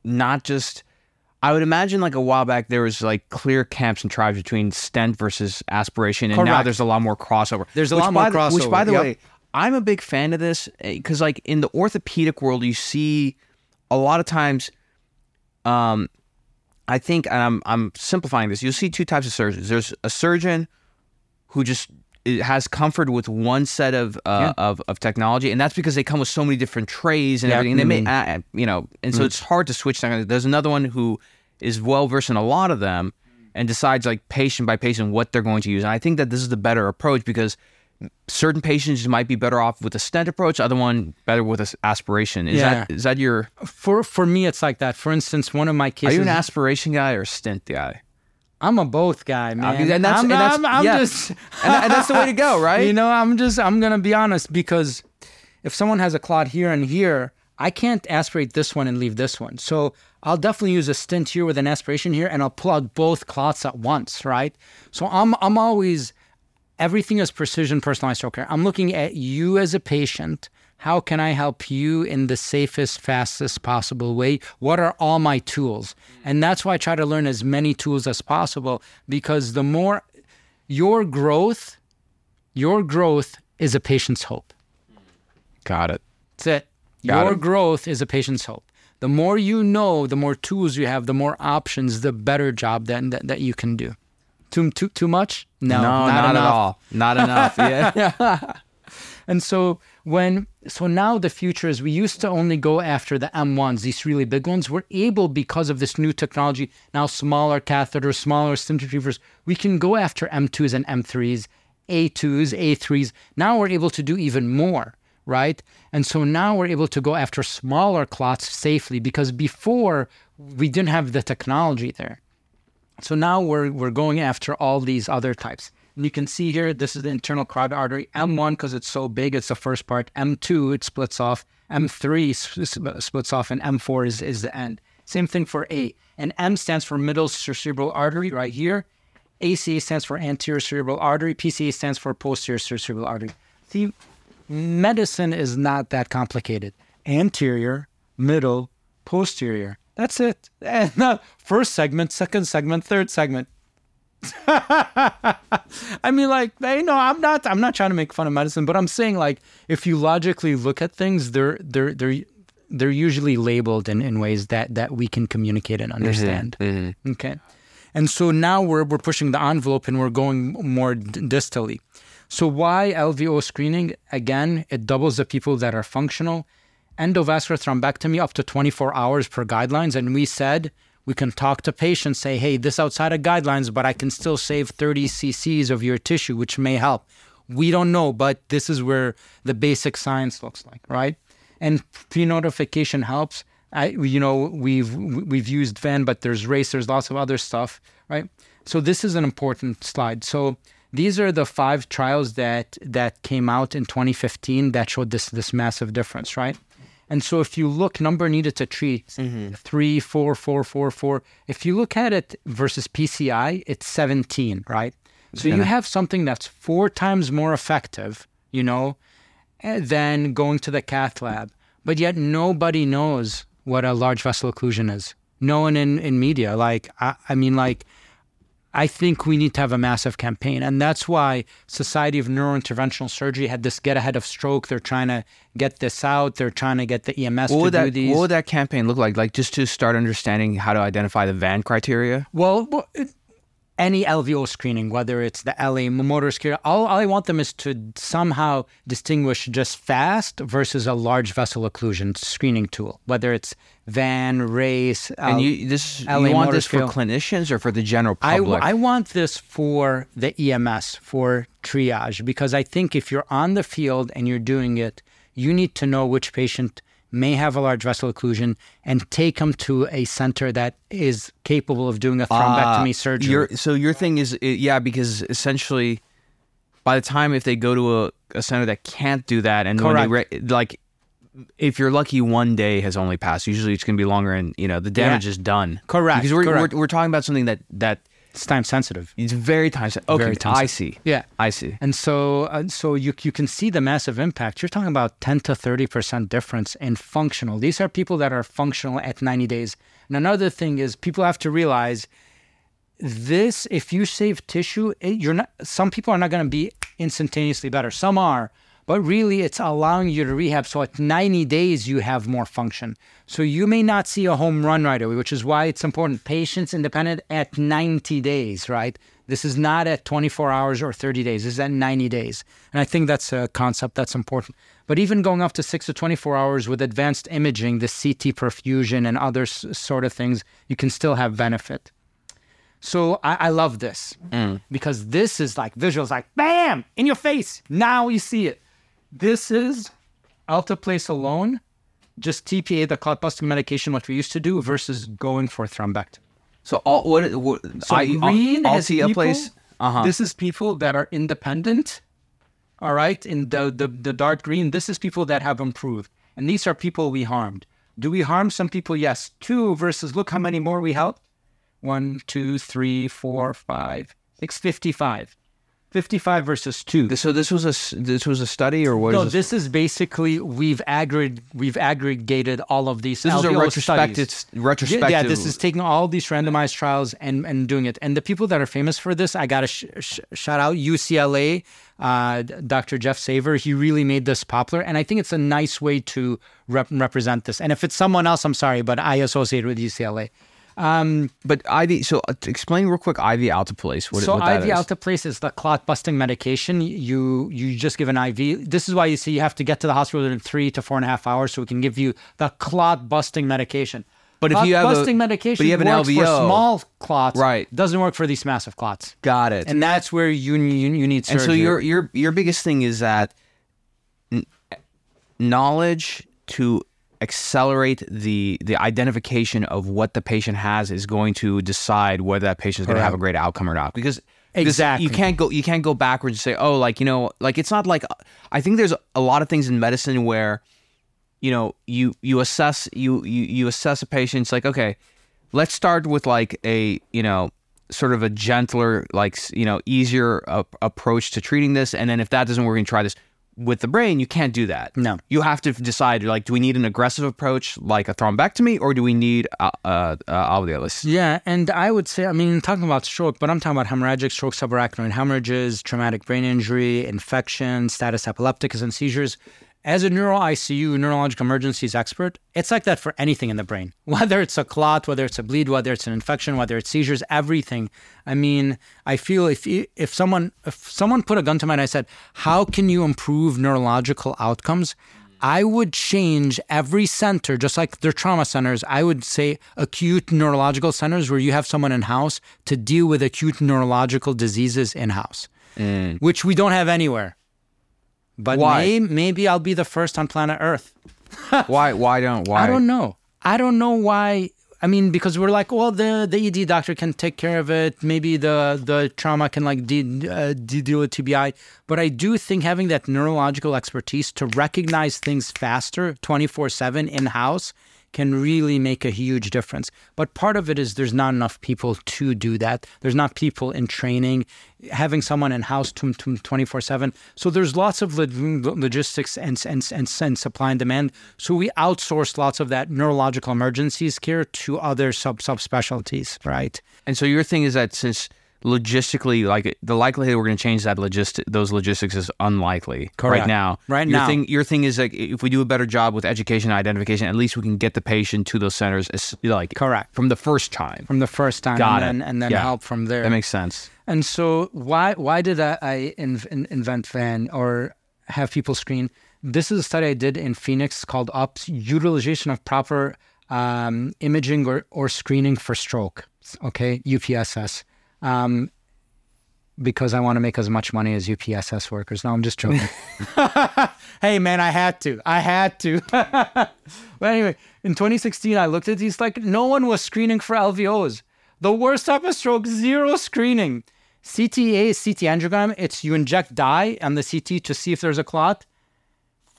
Speaker 1: not just, I would imagine like a while back there was like clear camps and tribes between stent versus aspiration, and now there's a lot more crossover.
Speaker 2: There's a lot more
Speaker 1: the- Which, by the
Speaker 2: yep.
Speaker 1: way, I'm a big fan of this because like in the orthopedic world, you see a lot of times. Um, I think, and I'm I'm simplifying this. You'll see two types of surgeons. There's a surgeon who just it has comfort with one set of uh, of of technology, and that's because they come with so many different trays and
Speaker 2: Yeah.
Speaker 1: everything. They may, uh, you know, and so it's hard to switch. There's another one who is well versed in a lot of them and decides like patient by patient what they're going to use. And I think that this is the better approach because certain patients might be better off with a stent approach, other one better with a aspiration. Is
Speaker 2: Yeah.
Speaker 1: that is that your?
Speaker 2: for for me, it's like that. For instance, one of my cases Are
Speaker 1: you an aspiration guy or a stent guy?
Speaker 2: I'm a both guy, man.
Speaker 1: and that's-
Speaker 2: I'm,
Speaker 1: and that's-
Speaker 2: I'm, I'm
Speaker 1: yeah.
Speaker 2: just,
Speaker 1: And, and that's the way to go, right?
Speaker 2: you know, I'm just, I'm gonna be honest because if someone has a clot here and here, I can't aspirate this one and leave this one. So I'll definitely use a stent here with an aspiration here, and I'll pull out both clots at once, right? So I'm, I'm always, everything is precision personalized care. I'm looking at you as a patient. How can I help you in the safest, fastest possible way? What are all my tools? And that's why I try to learn as many tools as possible because the more your growth, your growth is a patient's hope.
Speaker 1: Got it.
Speaker 2: That's it.
Speaker 1: Got
Speaker 2: your
Speaker 1: it.
Speaker 2: growth is a patient's hope. The more you know, the more tools you have, the more options, the better job that that, that you can do. Too too too much? No,
Speaker 1: No,
Speaker 2: not,
Speaker 1: not, at all. Not enough. Yeah.
Speaker 2: And so when so now the future is we used to only go after the M1s, these really big ones. We're able because of this new technology, now smaller catheters, smaller stent retrievers, we can go after M2s and M3s, A2s, A3s. Now we're able to do even more, right? And so now we're able to go after smaller clots safely because before we didn't have the technology there. So now we're we're going after all these other types. And you can see here, this is the internal carotid artery. M1 because it's so big, it's the first part. M2 it splits off. M3 s- s- splits off, and M4 is is the end. Same thing for A. And M stands for middle cerebral artery right here. ACA stands for anterior cerebral artery. PCA stands for posterior cerebral artery. See, medicine is not that complicated. Anterior, middle, posterior. That's it. And uh, first segment, second segment, third segment. I mean, like, you know, I'm not, I'm not trying to make fun of medicine, but I'm saying, like, if you logically look at things, they're, they're, they're, they're usually labeled in, in ways that that we can communicate and understand. Okay, and so now we're we're pushing the envelope and we're going more d- distally. So why LVO screening? Again, it doubles the people that are functional. Endovascular thrombectomy up to 24 hours per guidelines, and we said we can talk to patients, say, hey, this outside of guidelines, but I can still save 30 cc's of your tissue, which may help. We don't know, but this is where the basic science looks like, right? And pre-notification helps. I, you know, we've we've used VAN, but there's race, there's lots of other stuff, right? So this is an important slide. So these are the five trials that that came out in 2015 that showed this this massive difference, right? And so if you look number needed to treat three, four, four, four, four. If you look at it versus PCI, it's 17, right? So you have something that's four times more effective, you know, eh, than going to the cath lab. But yet nobody knows what a large vessel occlusion is. No one in, in media. Like, I, I mean, like, I think we need to have a massive campaign. And that's why Society of Neurointerventional Surgery had this get ahead of stroke. They're trying to get this out. They're trying to get the EMS
Speaker 1: What
Speaker 2: to do
Speaker 1: that
Speaker 2: these.
Speaker 1: What would that campaign look like? Like just to start understanding how to identify the van criteria.
Speaker 2: Well, well, it- any LVO screening, whether it's the LA motor scale, all, all I want them is to somehow distinguish just fast versus a large vessel occlusion screening tool, whether it's van, race.
Speaker 1: And
Speaker 2: uh,
Speaker 1: you this
Speaker 2: LA
Speaker 1: you want
Speaker 2: motor
Speaker 1: this for clinicians or for the general public?
Speaker 2: I want this for the EMS, for triage, because I think if you're on the field and you're doing it, you need to know which patient may have a large vessel occlusion and take them to a center that is capable of doing a thrombectomy
Speaker 1: Uh,
Speaker 2: surgery.
Speaker 1: Your, so your thing is, yeah, because essentially, by the time if they go to a, a center that can't do that, and when they re- like, if you're lucky, one day has only passed. Usually, it's going to be longer, and you know the damage is done.
Speaker 2: Correct,
Speaker 1: Because we're,
Speaker 2: correct.
Speaker 1: we're we're talking about something that that
Speaker 2: it's time sensitive.
Speaker 1: it's very time sensitive. Okay,
Speaker 2: Very time
Speaker 1: I see.
Speaker 2: Yeah.
Speaker 1: I see.
Speaker 2: And so, uh, so you you can see the massive impact. You're talking about 10 to 30 percent difference in functional. These are people that are functional at 90 days. And another thing is, people have to realize this. If you save tissue, it, you're not. Some people are not going to be instantaneously better. Some are, but really, it's allowing you to rehab. So at 90 days, you have more function. So you may not see a home run right away, which is why it's important. Patients independent at 90 days, right? This is not at 24 hours or 30 days. This is at 90 days. And I think that's a concept that's important. But even going up to six to 24 hours with advanced imaging, the CT perfusion and other s- sort of things, you can still have benefit. So I, I love this mm. because this is like visuals, like bam, in your face. Now you see it. This is alteplase alone, just TPA, the clot busting medication, what we used to do, versus going for thrombectomy.
Speaker 1: So all what, what
Speaker 2: So
Speaker 1: I,
Speaker 2: green is
Speaker 1: see a
Speaker 2: people,
Speaker 1: place. Uh-huh.
Speaker 2: This is people that are independent. All right, in the, the the dark green, this is people that have improved, and these are people we harmed. Do we harm some people? Yes. Two versus look how many more we helped. One, two, three, four, five, six, fifty-five. 55 versus two.
Speaker 1: so this was a this was a study or what?
Speaker 2: no,
Speaker 1: is
Speaker 2: this is basically we've aggregated we've aggregated all of these.
Speaker 1: This is a retrospective
Speaker 2: studies.
Speaker 1: retrospective.
Speaker 2: Yeah, yeah, this is taking all these randomized trials and, and doing it. And the people that are famous for this, I got to sh- sh- shout out UCLA, uh, Dr. Jeff Saver. He really made this popular. And I think it's a nice way to rep- represent this. And if it's someone else, I'm sorry, but I associate with UCLA.
Speaker 1: But IV. So uh, explain real quick IV alteplase. What,
Speaker 2: so
Speaker 1: what
Speaker 2: IV alteplase is the clot busting medication. You you just give an IV. This is why you see you have to get to the hospital in three to four and a half hours so we can give you the clot busting medication.
Speaker 1: But if
Speaker 2: clot
Speaker 1: you have a-
Speaker 2: busting medication
Speaker 1: but you have an
Speaker 2: works for small clots,
Speaker 1: Right.
Speaker 2: Doesn't work for these massive clots,
Speaker 1: Got it.
Speaker 2: and that's where you you, you need surgery.
Speaker 1: And so your your your biggest thing is that knowledge to accelerate the the identification of what the patient has is going to decide whether that patient is going to have a great outcome or not. Because
Speaker 2: Exactly.
Speaker 1: you can't go you can't go backwards and say oh like you know like it's not like I think there's a lot of things in medicine where you know you you assess you you, you assess a patient it's like okay let's start with like a you know sort of a gentler like you know easier uh, approach to treating this. And then if that doesn't work and try this with the brain you can't do that
Speaker 2: No.
Speaker 1: you have to decide like do we need an aggressive approach like a thrombectomy or do we need uh, uh, uh alveolus
Speaker 2: Yeah, and I would say, I mean, talking about stroke, but I'm talking about hemorrhagic stroke, subarachnoid hemorrhages, traumatic brain injury, infection, status epilepticus, and seizures. As a neuro ICU, neurological emergencies expert, it's like that for anything in the brain. Whether it's a clot, whether it's a bleed, whether it's an infection, whether it's seizures, everything. I mean, I feel if if someone if someone put a gun to my head and I said, "How can you improve neurological outcomes?" I would change every center, just like their trauma centers. I would say acute neurological centers where you have someone in house to deal with acute neurological diseases in house, mm. which we don't have anywhere. But
Speaker 1: Why?
Speaker 2: may, maybe I'll be the first on planet Earth.
Speaker 1: why why don't why
Speaker 2: I don't know. I don't know why. I mean, because we're like, well, the the ED doctor can take care of it. Maybe the the trauma can like de- uh, de- deal with TBI. But I do think having that neurological expertise to recognize things faster, twenty four seven in house, can really make a huge difference. But part of it is there's not enough people to do that. There's not people in training, having someone in house 24 7. So there's lots of logistics and, and, and, and supply and demand. So we outsource lots of that neurological emergencies care to other sub subspecialties, right?
Speaker 1: And so your thing is that since logistically, like the likelihood we're going to change that logistic those logistics is unlikely
Speaker 2: Correct.
Speaker 1: right now.
Speaker 2: Right
Speaker 1: your
Speaker 2: now.
Speaker 1: thing, your thing is like if we do a better job with education and identification, at least we can get the patient to those centers, as, like
Speaker 2: Correct.
Speaker 1: from the first time.
Speaker 2: from the first time,
Speaker 1: Got
Speaker 2: and
Speaker 1: it.
Speaker 2: then, and then
Speaker 1: Yeah.
Speaker 2: help from there.
Speaker 1: That makes sense.
Speaker 2: And so why why did I, I in, in, invent Van or have people screen? This is a study I did in Phoenix called UPS, utilization of proper um, imaging or, or screening for stroke. Okay, UPSS. Um, because I want to make as much money as UPSS workers. No, I'm just joking. hey man, I had to. I had to. but anyway, in 2016, I looked at these like no one was screening for LVOs. The worst type of stroke, zero screening. CTA is CT angiogram. It's you inject dye on the CT to see if there's a clot.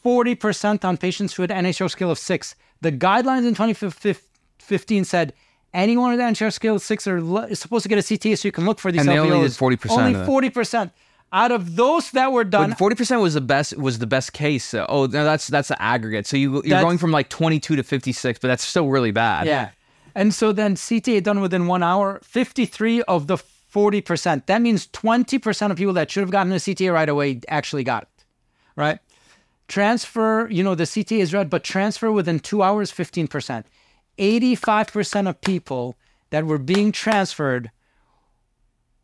Speaker 2: 40% on patients who had NIH scale of six. The guidelines in 2015 said anyone with scale of six are lo- is supposed to get a CT so you can look for these
Speaker 1: And they only did 40%
Speaker 2: Only 40%. Out of those that were done,
Speaker 1: forty percent was the best. Was the best case. Uh, oh, no, that's that's the aggregate. So you you're
Speaker 2: That's-
Speaker 1: going from like twenty two to fifty six, but that's still really bad.
Speaker 2: Yeah. And so then CTA done within one hour, 53 of the 40%. That means 20% of people that should have gotten a CTA right away actually got it. Right? Transfer, you know, the CTA is red, but transfer within two hours, 15%. 85% of people that were being transferred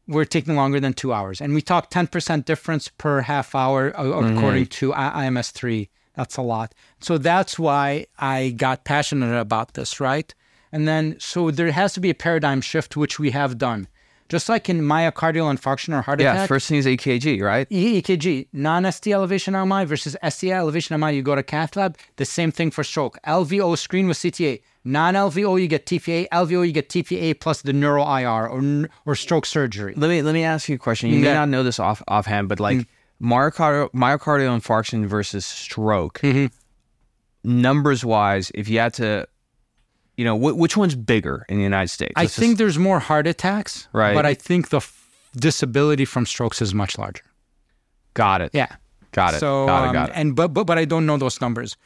Speaker 2: were taking longer than two hours. And we talk 10% difference per half hour uh, according to IMS 3. That's a lot. So that's why I got passionate about this, right? And then, so there has to be a paradigm shift, which we have done. Just like in myocardial infarction or heart
Speaker 1: Yeah.
Speaker 2: attack,
Speaker 1: First thing is EKG, right?
Speaker 2: EKG, non-ST elevation MI versus ST elevation MI, you go to cath lab. The same thing for stroke. LVO screen with CTA. Non-LVO, you get TPA. LVO, you get TPA plus the neuro IR or or stroke surgery.
Speaker 1: Let me let me ask you a question. You may not know this off offhand, but like myocardial myocardial infarction versus stroke, numbers wise, if you had to, you know, wh- which one's bigger in the United States?
Speaker 2: I
Speaker 1: Let's just-
Speaker 2: think there's more heart attacks,
Speaker 1: Right.
Speaker 2: But I think the f- disability from strokes is much larger.
Speaker 1: got it.
Speaker 2: Yeah.
Speaker 1: Got it.
Speaker 2: So
Speaker 1: got it.
Speaker 2: um,
Speaker 1: Got it.
Speaker 2: and but but but I don't know those numbers.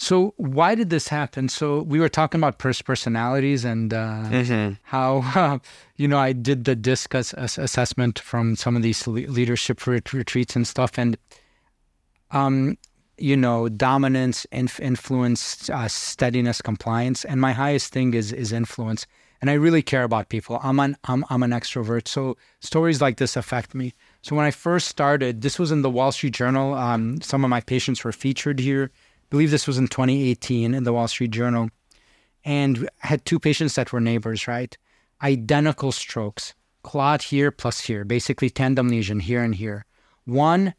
Speaker 2: So why did this happen? So we were talking about pers- personalities and uh,
Speaker 1: Mm-hmm.
Speaker 2: how you know I did the disc ass- ass- assessment from some of these le- leadership ret- retreats and stuff, and um, you know dominance, inf- influence, uh, steadiness, compliance, and my highest thing is is influence. And I really care about people. I'm an I'm I'm an extrovert, so stories like this affect me. So when I first started, this was in the Wall Street Journal. Um, some of my patients were featured here. Believe this was in 2018 in the Wall Street Journal, and had two patients that were neighbors, right? Identical strokes, clot here plus here, basically tandem lesion here and here. One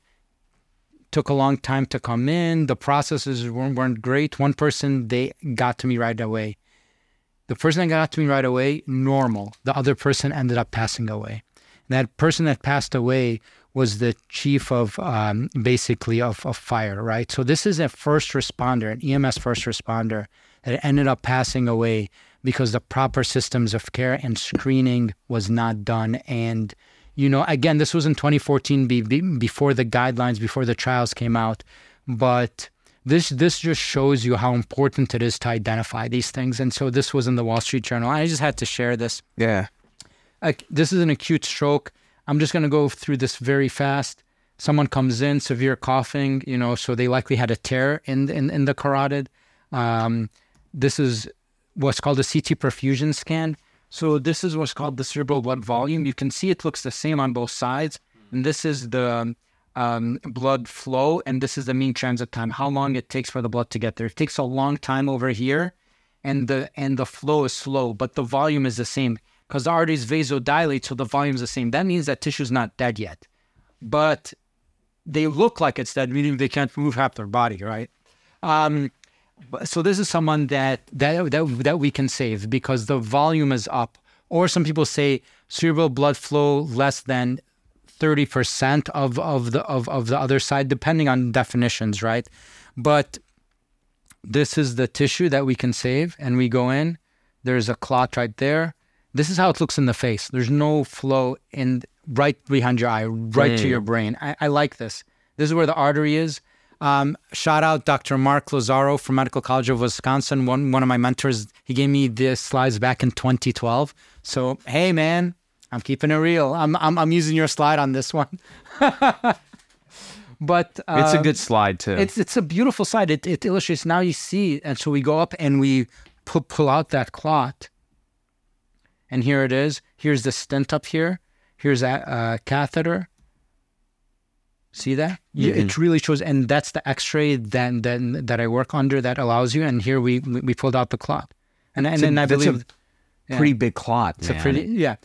Speaker 2: took a long time to come in. The processes weren't, weren't great. One person they got to me right away. The person that got to me right away, normal. The other person ended up passing away. That person that passed away was the chief of um, basically of, of fire, right? So this is a first responder, an EMS first responder that ended up passing away because the proper systems of care and screening was not done. And you know, again, this was in 2014, be, be, before the guidelines, before the trials came out, but this this just shows you how important it is to identify these things. And so this was in the Wall Street Journal. I just had to share this.
Speaker 1: yeah.
Speaker 2: This is an acute stroke. I'm just going to go through this very fast. Someone comes in, severe coughing, you know, so they likely had a tear in in, in the carotid. Um, this is what's called a CT perfusion scan. So this is what's called the cerebral blood volume. You can see it looks the same on both sides, and this is the um, blood flow, and this is the mean transit time. How long it takes for the blood to get there? It takes a long time over here, and the and the flow is slow, but the volume is the same because the arteries vasodilate, so the volume is the same. That means that tissue's not dead yet, but they look like it's dead, meaning they can't move half their body, right? Um, so this is someone that that that that we can save because the volume is up. Or some people say cerebral blood flow less than thirty percent of of the of, of the other side, depending on definitions, right? But this is the tissue that we can save, and we go in. There's a clot right there. This is how it looks in the face. There's no flow in right behind your eye, right to your brain. I, I like this. This is where the artery is. Um, shout out Dr. Marc Lazzaro from Medical College of Wisconsin. One one of my mentors. He gave me the slides back in 2012. So hey man, I'm keeping it real. I'm I'm, I'm using your slide on this one. but uh,
Speaker 1: It's a good slide too.
Speaker 2: it's it's a beautiful slide. It it illustrates. Now you see, and so we go up and we pull pull out that clot, and here it is. Here's the stent up here. Here's a uh, catheter. See that? Yeah, It really shows, and that's the X-ray that that that I work under that allows you. And here we we pulled out the clot, and and,
Speaker 1: a-
Speaker 2: and I
Speaker 1: that's a
Speaker 2: believe
Speaker 1: pretty big clot.
Speaker 2: it's a pretty yeah.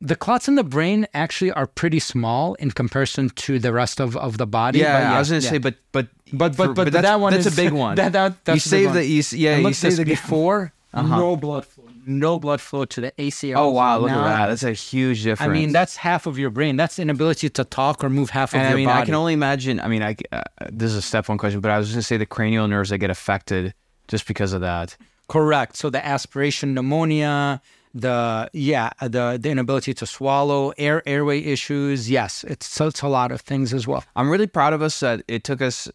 Speaker 2: The clots in the brain actually are pretty small in comparison to the rest of, of the body.
Speaker 1: Yeah,
Speaker 2: but
Speaker 1: I was gonna
Speaker 2: yeah.
Speaker 1: say, but but
Speaker 2: But but
Speaker 1: for-
Speaker 2: but,
Speaker 1: that's,
Speaker 2: that one
Speaker 1: that's
Speaker 2: is
Speaker 1: a big one.
Speaker 2: That, that that's
Speaker 1: you save the you, yeah
Speaker 2: And
Speaker 1: you save the
Speaker 2: before no blood flow, no blood flow to the ACL.
Speaker 1: Oh wow, look
Speaker 2: Now-
Speaker 1: at that. That's a huge difference.
Speaker 2: I mean, that's half of your brain. That's inability to talk or move half of
Speaker 1: and
Speaker 2: your
Speaker 1: I mean,
Speaker 2: body.
Speaker 1: I can only imagine. I mean, I uh, this is a step one question, but I was gonna say the cranial nerves that get affected just because of that.
Speaker 2: Correct. So the aspiration pneumonia, the yeah, the the inability to swallow, air airway issues. Yes, it's so it's a lot of things as well.
Speaker 1: I'm really proud of us that it took us.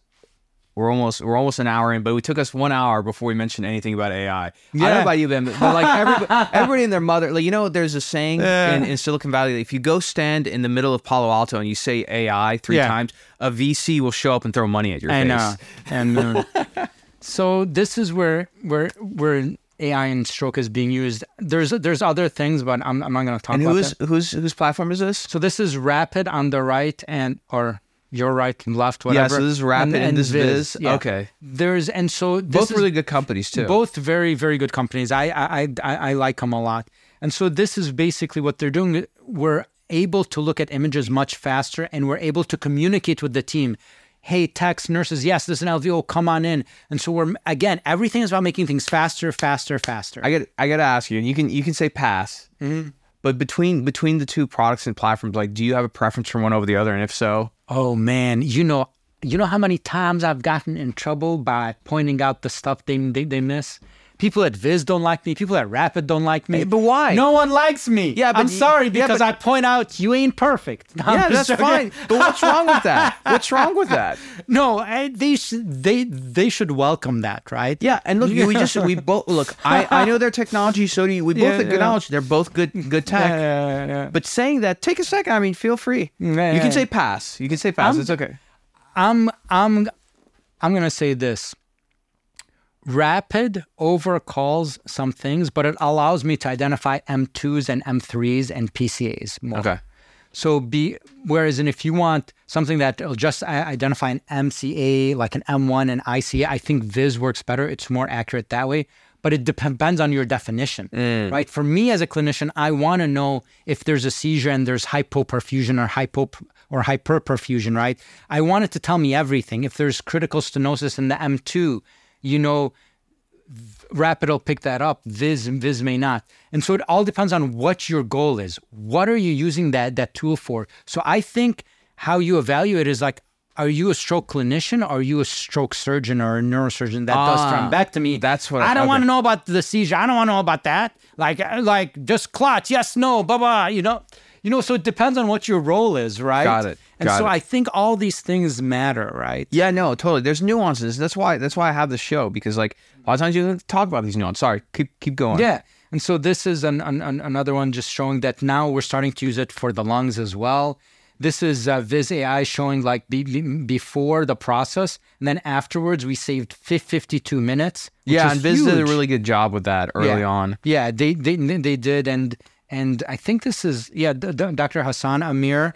Speaker 1: We're almost we're almost an hour in, but we took us one hour before we mentioned anything about AI. I don't know
Speaker 2: Yeah.
Speaker 1: about you, Ben, but like everybody, everybody and their mother, like you know, there's a saying in, in Silicon Valley: that if you go stand in the middle of Palo Alto and you say AI three
Speaker 2: Yeah.
Speaker 1: times, a VC will show up and throw money at your
Speaker 2: I
Speaker 1: face.
Speaker 2: know. And uh, so this is where where where AI and stroke is being used. There's there's other things, but I'm, I'm not going to talk
Speaker 1: And
Speaker 2: about
Speaker 1: who is
Speaker 2: that.
Speaker 1: whose whose platform is this?
Speaker 2: So this is rapid on the right and or your right and left, whatever.
Speaker 1: Yeah, so this is Rapid and this Viz.
Speaker 2: Yeah.
Speaker 1: Okay.
Speaker 2: There's and so this
Speaker 1: Both really good companies too.
Speaker 2: both very very good companies. I I I, I like them a lot. And so this is basically what they're doing. We're able to look at images much faster, and we're able to communicate with the team. Hey, techs, nurses, yes, this is an LVO. Come on in. And so we're again, everything is about making things faster, faster, faster.
Speaker 1: I get I got to ask you, and you can you can say pass.
Speaker 2: Mm-hmm.
Speaker 1: But between between the two products and platforms, like, do you have a preference for one over the other? And if so,
Speaker 2: Oh man, you know, you know how many times I've gotten in trouble by pointing out the stuff they they, they miss. People at Viz don't like me. People at Rapid don't like me.
Speaker 1: Hey, but why?
Speaker 2: No one likes me.
Speaker 1: Yeah, but
Speaker 2: I'm sorry
Speaker 1: yeah,
Speaker 2: because
Speaker 1: but-
Speaker 2: I point out you ain't perfect. No,
Speaker 1: yeah, that's
Speaker 2: joking.
Speaker 1: fine. But what's wrong with that? What's wrong with that?
Speaker 2: No, I, they should they they should welcome that, right?
Speaker 1: Yeah, and look, we just we both look. I I know their technology, so do you. We both
Speaker 2: Yeah,
Speaker 1: acknowledge they're both good good tech.
Speaker 2: Yeah, yeah, yeah.
Speaker 1: But saying that, take a second. I mean, feel free.
Speaker 2: Yeah,
Speaker 1: you
Speaker 2: yeah.
Speaker 1: can say pass. You can say pass.
Speaker 2: I'm-
Speaker 1: it's okay.
Speaker 2: I'm I'm I'm gonna say this. Rapid overcalls some things, but it allows me to identify M2s and M3s and PCAs more.
Speaker 1: Okay.
Speaker 2: So be whereas and if you want something that will just uh, identify an MCA like an M1 and ICA, I think Viz works better. It's more accurate that way. But it depends on your definition, mm. right? For me as a clinician, I want to know if there's a seizure and there's hypoperfusion or hypo or hyperperfusion, right? I want it to tell me everything. If there's critical stenosis in the M2, you know, Rapid will pick that up. Viz and Viz may not. And so it all depends on what your goal is. What are you using that that tool for? So I think how you evaluate is like, are you a stroke clinician? Are you a stroke surgeon or a neurosurgeon that does
Speaker 1: Ah,
Speaker 2: thrombectomy?
Speaker 1: that's what-
Speaker 2: I don't
Speaker 1: okay.
Speaker 2: want to know about the seizure. I don't want to know about that. Like uh, like just clots. Yes, no, blah blah. You know. You know, so it depends on what your role is, right?
Speaker 1: Got it,
Speaker 2: And
Speaker 1: got
Speaker 2: so
Speaker 1: it.
Speaker 2: I think all these things matter, right?
Speaker 1: Yeah, no, totally. There's nuances. That's why. That's why I have the show because, like, a lot of times you don't talk about these nuances. Sorry, keep keep going.
Speaker 2: Yeah. And so this is an, an, an- another one just showing that now we're starting to use it for the lungs as well. This is uh, Viz AI showing like be, be- before the process, and then afterwards we saved fif- 52 minutes.
Speaker 1: yeah, and Viz did a really good job with that early
Speaker 2: yeah.
Speaker 1: on.
Speaker 2: Yeah, they, they they did, and and I think this is yeah, D- D- Dr. Hassan Amir,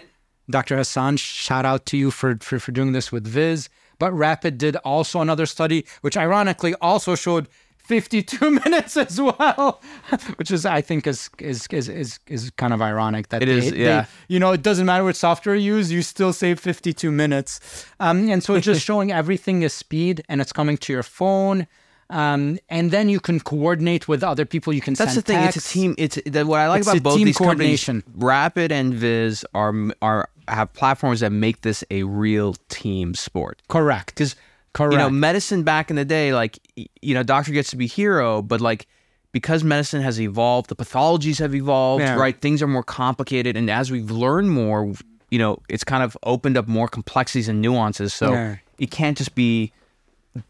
Speaker 2: Dr. Hassan, shout out to you for, for for doing this with Viz. But Rapid did also another study, which ironically also showed 52 minutes as well, which is I think is is is is, is kind of ironic that
Speaker 1: It
Speaker 2: they,
Speaker 1: is,
Speaker 2: they-
Speaker 1: yeah.
Speaker 2: you know, it doesn't matter what software you use, you still save 52 minutes. Um, and so it's just showing everything is speed and it's coming to your phone. Um, and then you can coordinate with other people. You can
Speaker 1: That's the thing. It's a team. It's that what I like
Speaker 2: It's
Speaker 1: about both
Speaker 2: team
Speaker 1: these companies.
Speaker 2: coordination.
Speaker 1: Rapid and Viz are are have platforms that make this a real team sport.
Speaker 2: Correct.
Speaker 1: Because
Speaker 2: Correct.
Speaker 1: you know, medicine back in the day, like you know, doctor gets to be hero, but like because medicine has evolved, the pathologies have evolved,
Speaker 2: Yeah.
Speaker 1: right? Things are more complicated, and as we've learned more, you know, it's kind of opened up more complexities and nuances. So
Speaker 2: Yeah.
Speaker 1: it can't just be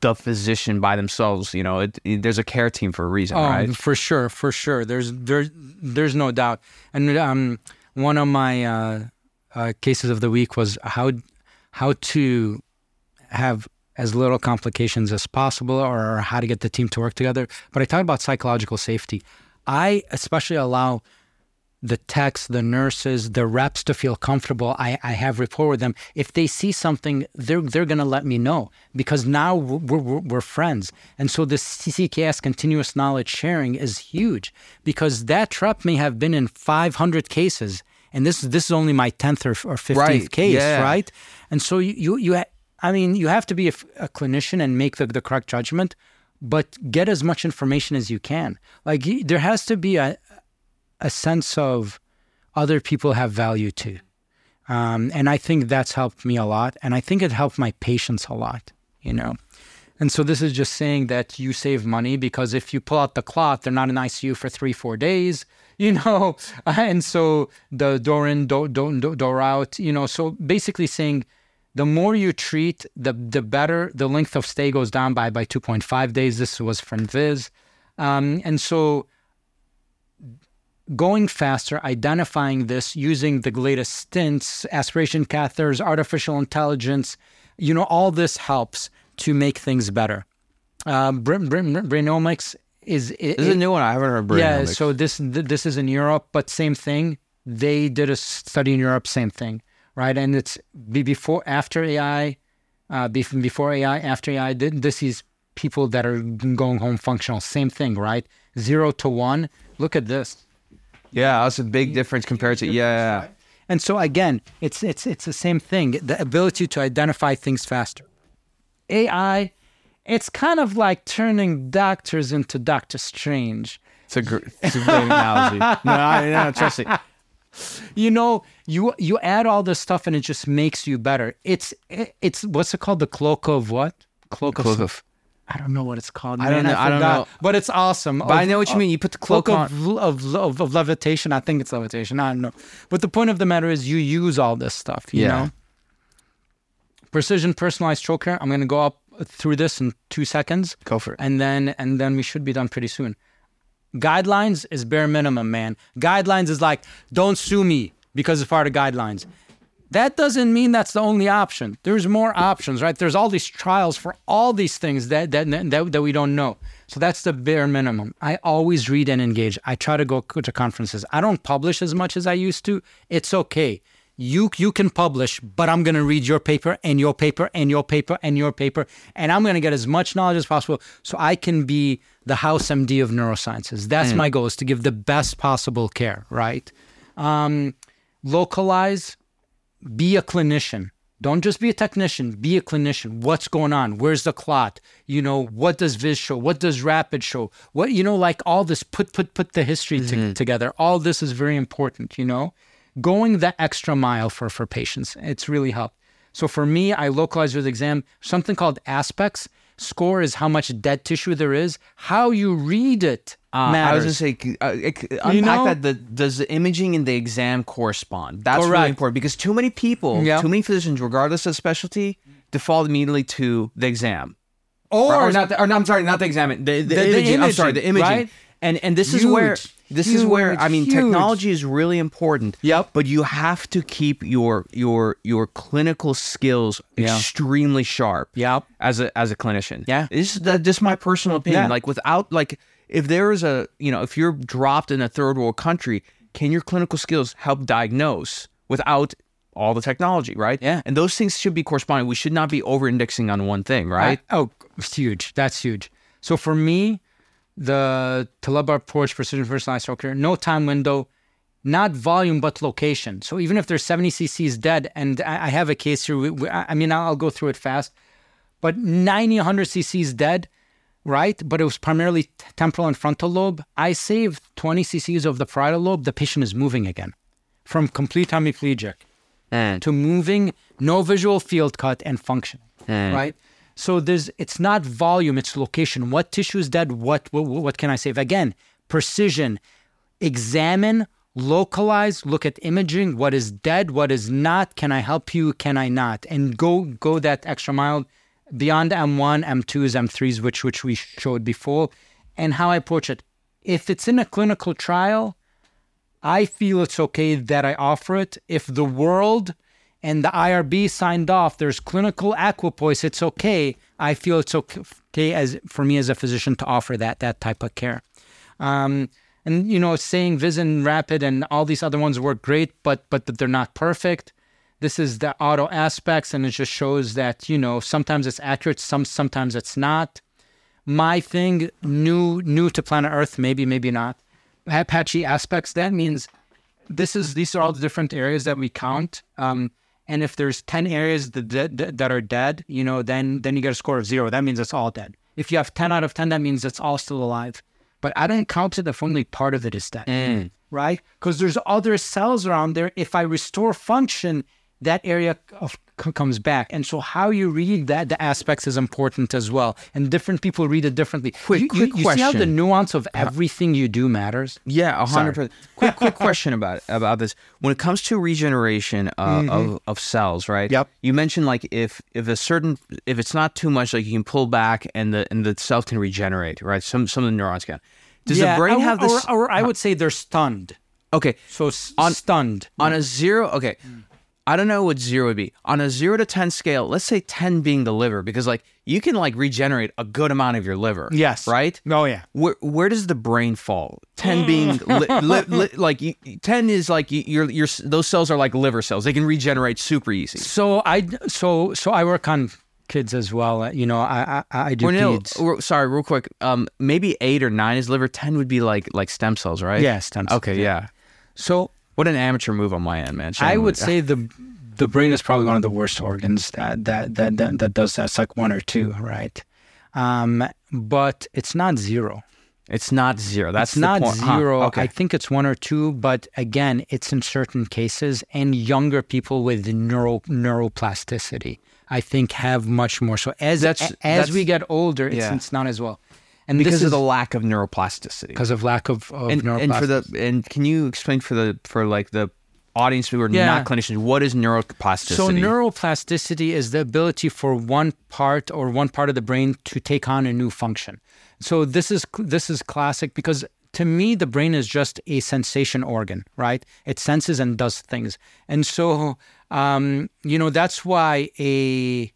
Speaker 1: the physician by themselves. You know, it, it- there's a care team for a reason,
Speaker 2: Oh,
Speaker 1: right?
Speaker 2: for sure, for sure. There's there's there's no doubt. And um, one of my uh, uh, cases of the week was how how to have as little complications as possible, or how to get the team to work together. But I talk about psychological safety. I especially allow the techs, the nurses, the reps to feel comfortable. I, I have rapport with them. If they see something, they're they're gonna let me know because now we're, we're, we're friends. And so this CCKS continuous knowledge sharing is huge because that rep may have been in 500 cases, and this this is only my 10th or, or 15th
Speaker 1: Right,
Speaker 2: case,
Speaker 1: yeah.
Speaker 2: right? And so you you, you ha- I mean you have to be a clinician and make the, the correct judgment. But get as much information as you can. Like there has to be a, a sense of other people have value too. Um, and I think that's helped me a lot. And I think it helped my patients a lot, you know. And so this is just saying that you save money because if you pull out the clot, they're not in ICU for three, four days, you know. And so the door in, door, door- door out, you know. So basically saying the more you treat, the the better the length of stay goes down by by 2.5 days. This was from Viz. Um, and so going faster, identifying this, using the latest stents, aspiration catheters, artificial intelligence, you know, all this helps to make things better. Uh, Bra- Bra- Brainomix is
Speaker 1: This is a new one. I haven't heard. of
Speaker 2: yeah. So this this is in Europe, but same thing. They did a study in Europe, same thing, right? And it's before after AI, uh, before AI, after AI. This is people that are going home functional. Same thing, right? Zero to one. Look at this.
Speaker 1: Yeah, that's a big difference compared to yeah.
Speaker 2: And so again, it's it's it's the same thing. The ability to identify things faster. AI, it's kind of like turning doctors into Doctor Strange.
Speaker 1: It's a, gr- it's a great analogy. No, I, no, trust me.
Speaker 2: You know, you you add all this stuff and it just makes you better. It's it, it's what's it called? The cloak of what? Cloak of.
Speaker 1: Cloak of-
Speaker 2: I don't know what it's called.
Speaker 1: I don't know- I don't know.
Speaker 2: But it's awesome.
Speaker 1: But I know what you mean. You put the cloak,
Speaker 2: cloak
Speaker 1: on.
Speaker 2: of, of, of, of levitation. I think it's levitation. I don't know. But the point of the matter is you use all this stuff, you
Speaker 1: Yeah.
Speaker 2: know? Precision personalized stroke care. I'm going to go up through this in two seconds.
Speaker 1: Go for it.
Speaker 2: And then, and then we should be done pretty soon. Guidelines is bare minimum, man. Guidelines is like, don't sue me because it's part of guidelines. That doesn't mean that's the only option. There's more options, right? There's all these trials for all these things that that, that, that we don't know. So that's the bare minimum. I always read and engage. I try to go to conferences. I don't publish as much as I used to. It's okay. You you can publish, but I'm gonna read your paper and your paper and your paper and your paper, and I'm gonna get as much knowledge as possible so I can be the house MD of neurosciences. That's my goal is to give the best possible care, right? Um, localize be a clinician. Don't just be a technician, be a clinician. What's going on? Where's the clot? You know, what does Viz show? What does Rapid show? What, you know, like all this, put, put, put the history to- mm-hmm. together. All this is very important, you know? Going the extra mile for, for patients. It's really helped. So for me, I localize with exam something called aspects. Score is how much dead tissue there is. How you read it
Speaker 1: Uh,
Speaker 2: matters.
Speaker 1: I was gonna say, uh, it, unpack
Speaker 2: know?
Speaker 1: that. The, does the imaging and the exam correspond? That's
Speaker 2: Correct.
Speaker 1: really important because too many people,
Speaker 2: Yeah.
Speaker 1: too many physicians, regardless of specialty, default immediately to the exam.
Speaker 2: or,
Speaker 1: Or, or not, the, or no, I'm sorry, not the exam. The, the,
Speaker 2: The- the
Speaker 1: imaging, I'm sorry, the imaging.
Speaker 2: right?
Speaker 1: And and this is where
Speaker 2: Huge,
Speaker 1: this is where I mean
Speaker 2: huge,
Speaker 1: technology is really important.
Speaker 2: Yep.
Speaker 1: But you have to keep your your your clinical skills
Speaker 2: Yeah.
Speaker 1: extremely sharp.
Speaker 2: Yep.
Speaker 1: As a as a clinician.
Speaker 2: Yeah.
Speaker 1: This is that just my personal opinion.
Speaker 2: Yeah.
Speaker 1: Like without like if there is a you know if you're dropped in a third world country, can your clinical skills help diagnose without all the technology, right?
Speaker 2: Yeah.
Speaker 1: And those things should be corresponding. We should not be over indexing on one thing, right?
Speaker 2: I- oh, it's huge. That's huge. So for me, the Teleb approach, precision personalized stroke care, no time window, not volume but location. So even if there's 70 cc's dead, and I I have a case here, we- we- I mean, I'll go through it fast, but 90, 100 cc's dead, right? But it was primarily t- temporal and frontal lobe. I saved 20 cc's of the parietal lobe. The patient is moving again from complete hemiplegic
Speaker 1: And
Speaker 2: to moving, no visual field cut, and functioning.
Speaker 1: Mm.
Speaker 2: Right. So there's it's not volume, it's location. What tissue is dead? What, what what can I save? Again, precision. Examine, localize, look at imaging. What is dead? What is not? Can I help you? Can I not? And go go that extra mile. beyond M1, M2s, M3s, which which we showed before, and how I approach it. If it's in a clinical trial, I feel it's okay that I offer it. If the world and the IRB signed off, there's clinical equipoise, it's okay. I feel it's okay as for me as a physician to offer that that type of care. Um, and you know, saying Viz and Rapid and all these other ones work great, but but they're not perfect. This is the auto aspects, and it just shows that you know sometimes it's accurate, some sometimes it's not. My thing, new new to planet Earth, maybe maybe not. Apache aspects. That means this is these are all the different areas that we count. Um, and if there's ten areas that, that, that are dead, you know, then then you get a score of zero. That means it's all dead. If you have ten out of ten, that means it's all still alive. But I don't count it if only part of it is dead, mm. right? Because there's other cells around there. If I restore function, that area of, c- comes back. And so how you read that the aspects is important as well. And different people read it differently.
Speaker 1: Quick-
Speaker 2: you,
Speaker 1: quick
Speaker 2: you, you see how the nuance of everything you do matters?
Speaker 1: Yeah, a hundred
Speaker 2: Sorry.
Speaker 1: percent. Quick, quick question about about this. When it comes to regeneration uh, of of cells, right?
Speaker 2: Mm-hmm. Yep.
Speaker 1: You mentioned like if if a certain if it's not too much, like you can pull back and the and the cells can regenerate, right? Some some of the neurons can. Does
Speaker 2: Yeah,
Speaker 1: the brain
Speaker 2: or-
Speaker 1: have this?
Speaker 2: Or, or I would say they're stunned.
Speaker 1: okay,
Speaker 2: So
Speaker 1: On-
Speaker 2: stunned.
Speaker 1: on a zero. Okay, I don't know what zero would be on a zero to ten scale. Let's say ten being the liver, because like you can like regenerate a good amount of your liver.
Speaker 2: Yes.
Speaker 1: Right.
Speaker 2: Oh yeah.
Speaker 1: Where where does the brain fall? Ten being li, li, li, like you, ten is like your your those cells are like liver cells. They can regenerate super easy.
Speaker 2: So I so so I work on kids as well. You know, I I, I do
Speaker 1: Cornel,
Speaker 2: peds.
Speaker 1: r- sorry, real quick. Um, maybe eight or nine is liver. Ten would be like like stem cells, right?
Speaker 2: Yeah, stem cells,
Speaker 1: Okay, yeah.
Speaker 2: So
Speaker 1: What an amateur move on my end, man.
Speaker 2: I
Speaker 1: Shame.
Speaker 2: would say the the brain is probably one of the worst organs that that that that, that does that. It's like one or two, right? Um, but it's not zero.
Speaker 1: it's not zero. That's
Speaker 2: not
Speaker 1: point. Huh,
Speaker 2: zero.
Speaker 1: Okay.
Speaker 2: I think it's one or two, but again, it's in certain cases and younger people with neuro neuroplasticity. I think have much more. So as
Speaker 1: That's-
Speaker 2: as
Speaker 1: that's-
Speaker 2: we get older, it's,
Speaker 1: Yeah.
Speaker 2: it's not as well. And
Speaker 1: because
Speaker 2: this
Speaker 1: of
Speaker 2: is
Speaker 1: the lack of neuroplasticity.
Speaker 2: because of lack of, of
Speaker 1: and, and for the
Speaker 2: neuroplasticity.
Speaker 1: and can you explain for the for like the audience who are
Speaker 2: Yeah.
Speaker 1: not clinicians what is neuroplasticity?
Speaker 2: So neuroplasticity is the ability for one part or one part of the brain to take on a new function. So this is this is classic because to me the brain is just a sensation organ, right? It senses and does things, and so um, you know that's why a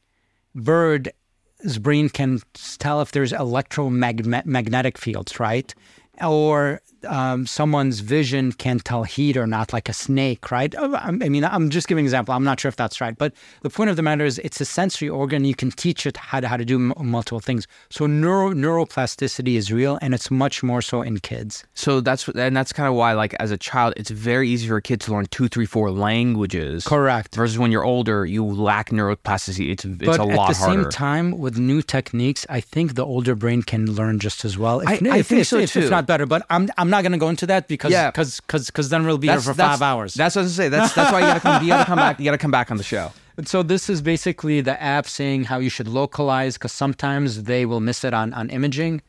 Speaker 2: bird's brain can tell if there's electromagnetic fields, right? Or um, someone's vision can tell heat or not, like a snake, right? Uh, I mean, I'm just giving an example. I'm not sure if that's right, but the point of the matter is, it's a sensory organ. You can teach it how to how to do m- multiple things. So neuro neuroplasticity is real, and it's much more so in kids.
Speaker 1: So that's and that's kind of why, like, as a child, it's very easy for a kid to learn two, three, four languages.
Speaker 2: Correct.
Speaker 1: Versus when you're older, you lack neuroplasticity. It's it's
Speaker 2: But
Speaker 1: a lot harder.
Speaker 2: at the
Speaker 1: harder.
Speaker 2: same time, with new techniques, I think the older brain can learn just as well. If,
Speaker 1: I- I
Speaker 2: if,
Speaker 1: think
Speaker 2: if,
Speaker 1: so too.
Speaker 2: if not better. But I'm I'm not going to go into that because
Speaker 1: Yeah.
Speaker 2: because because then we'll be here for five hours.
Speaker 1: That's what I was gonna say. That's that's why you gotta come. You gotta come back. You gotta come back on the show.
Speaker 2: So this is basically the app saying how you should localize because sometimes they will miss it on on imaging,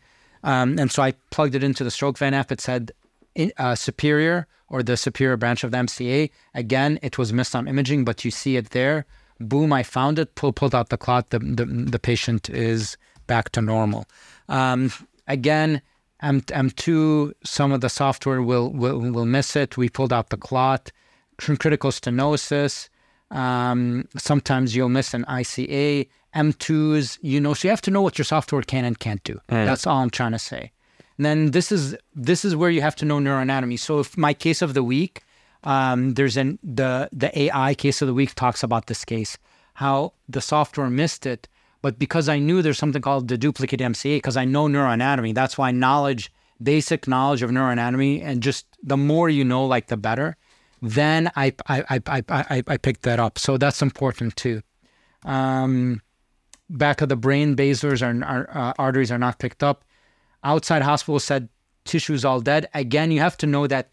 Speaker 2: um, and so I plugged it into the Stroke Van app. It said uh, Superior or the Superior branch of the MCA. Again, it was missed on imaging, but you see it there. Boom! I found it. Pull, pulled out the clot. The, the the patient is back to normal. Um, again. M M2, some of the software will, will will miss it. We pulled out the clot, Cr- critical stenosis. Um, sometimes you'll miss an ICA, M2s, you know, so you have to know what your software can and can't do. That's all I'm trying to say. And then this is this is where you have to know neuroanatomy. So if my case of the week, um, there's an the the AI case of the week talks about this case, how the software missed it, but because I knew there's something called the duplicate MCA, because I know neuroanatomy, that's why knowledge, basic knowledge of neuroanatomy, and just the more you know, like the better. Then I I I I I, picked that up. So that's important too. Um, back of the brain, basals are, are uh, arteries are not picked up. Outside hospital said tissue's all dead. Again, you have to know that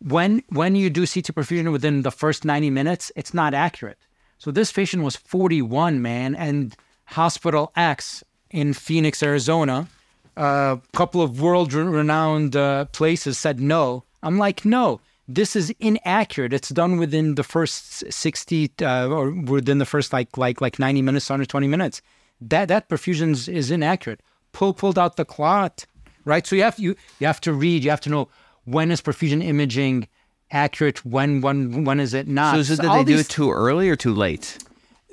Speaker 2: when when you do CT perfusion within the first 90 minutes, it's not accurate. So this patient was 41, man, and Hospital X in Phoenix, Arizona, a couple of world-renowned uh, places said no. I'm like, no, this is inaccurate. It's done within the first 60 uh, or within the first like like like 90 minutes, 120 minutes. that that perfusion is, inaccurate. Pull pulled out the clot, right? So you have you you have to read. You have to know when is perfusion imaging accurate. When when when is it not?
Speaker 1: So is it that
Speaker 2: all
Speaker 1: they do it too early or too late?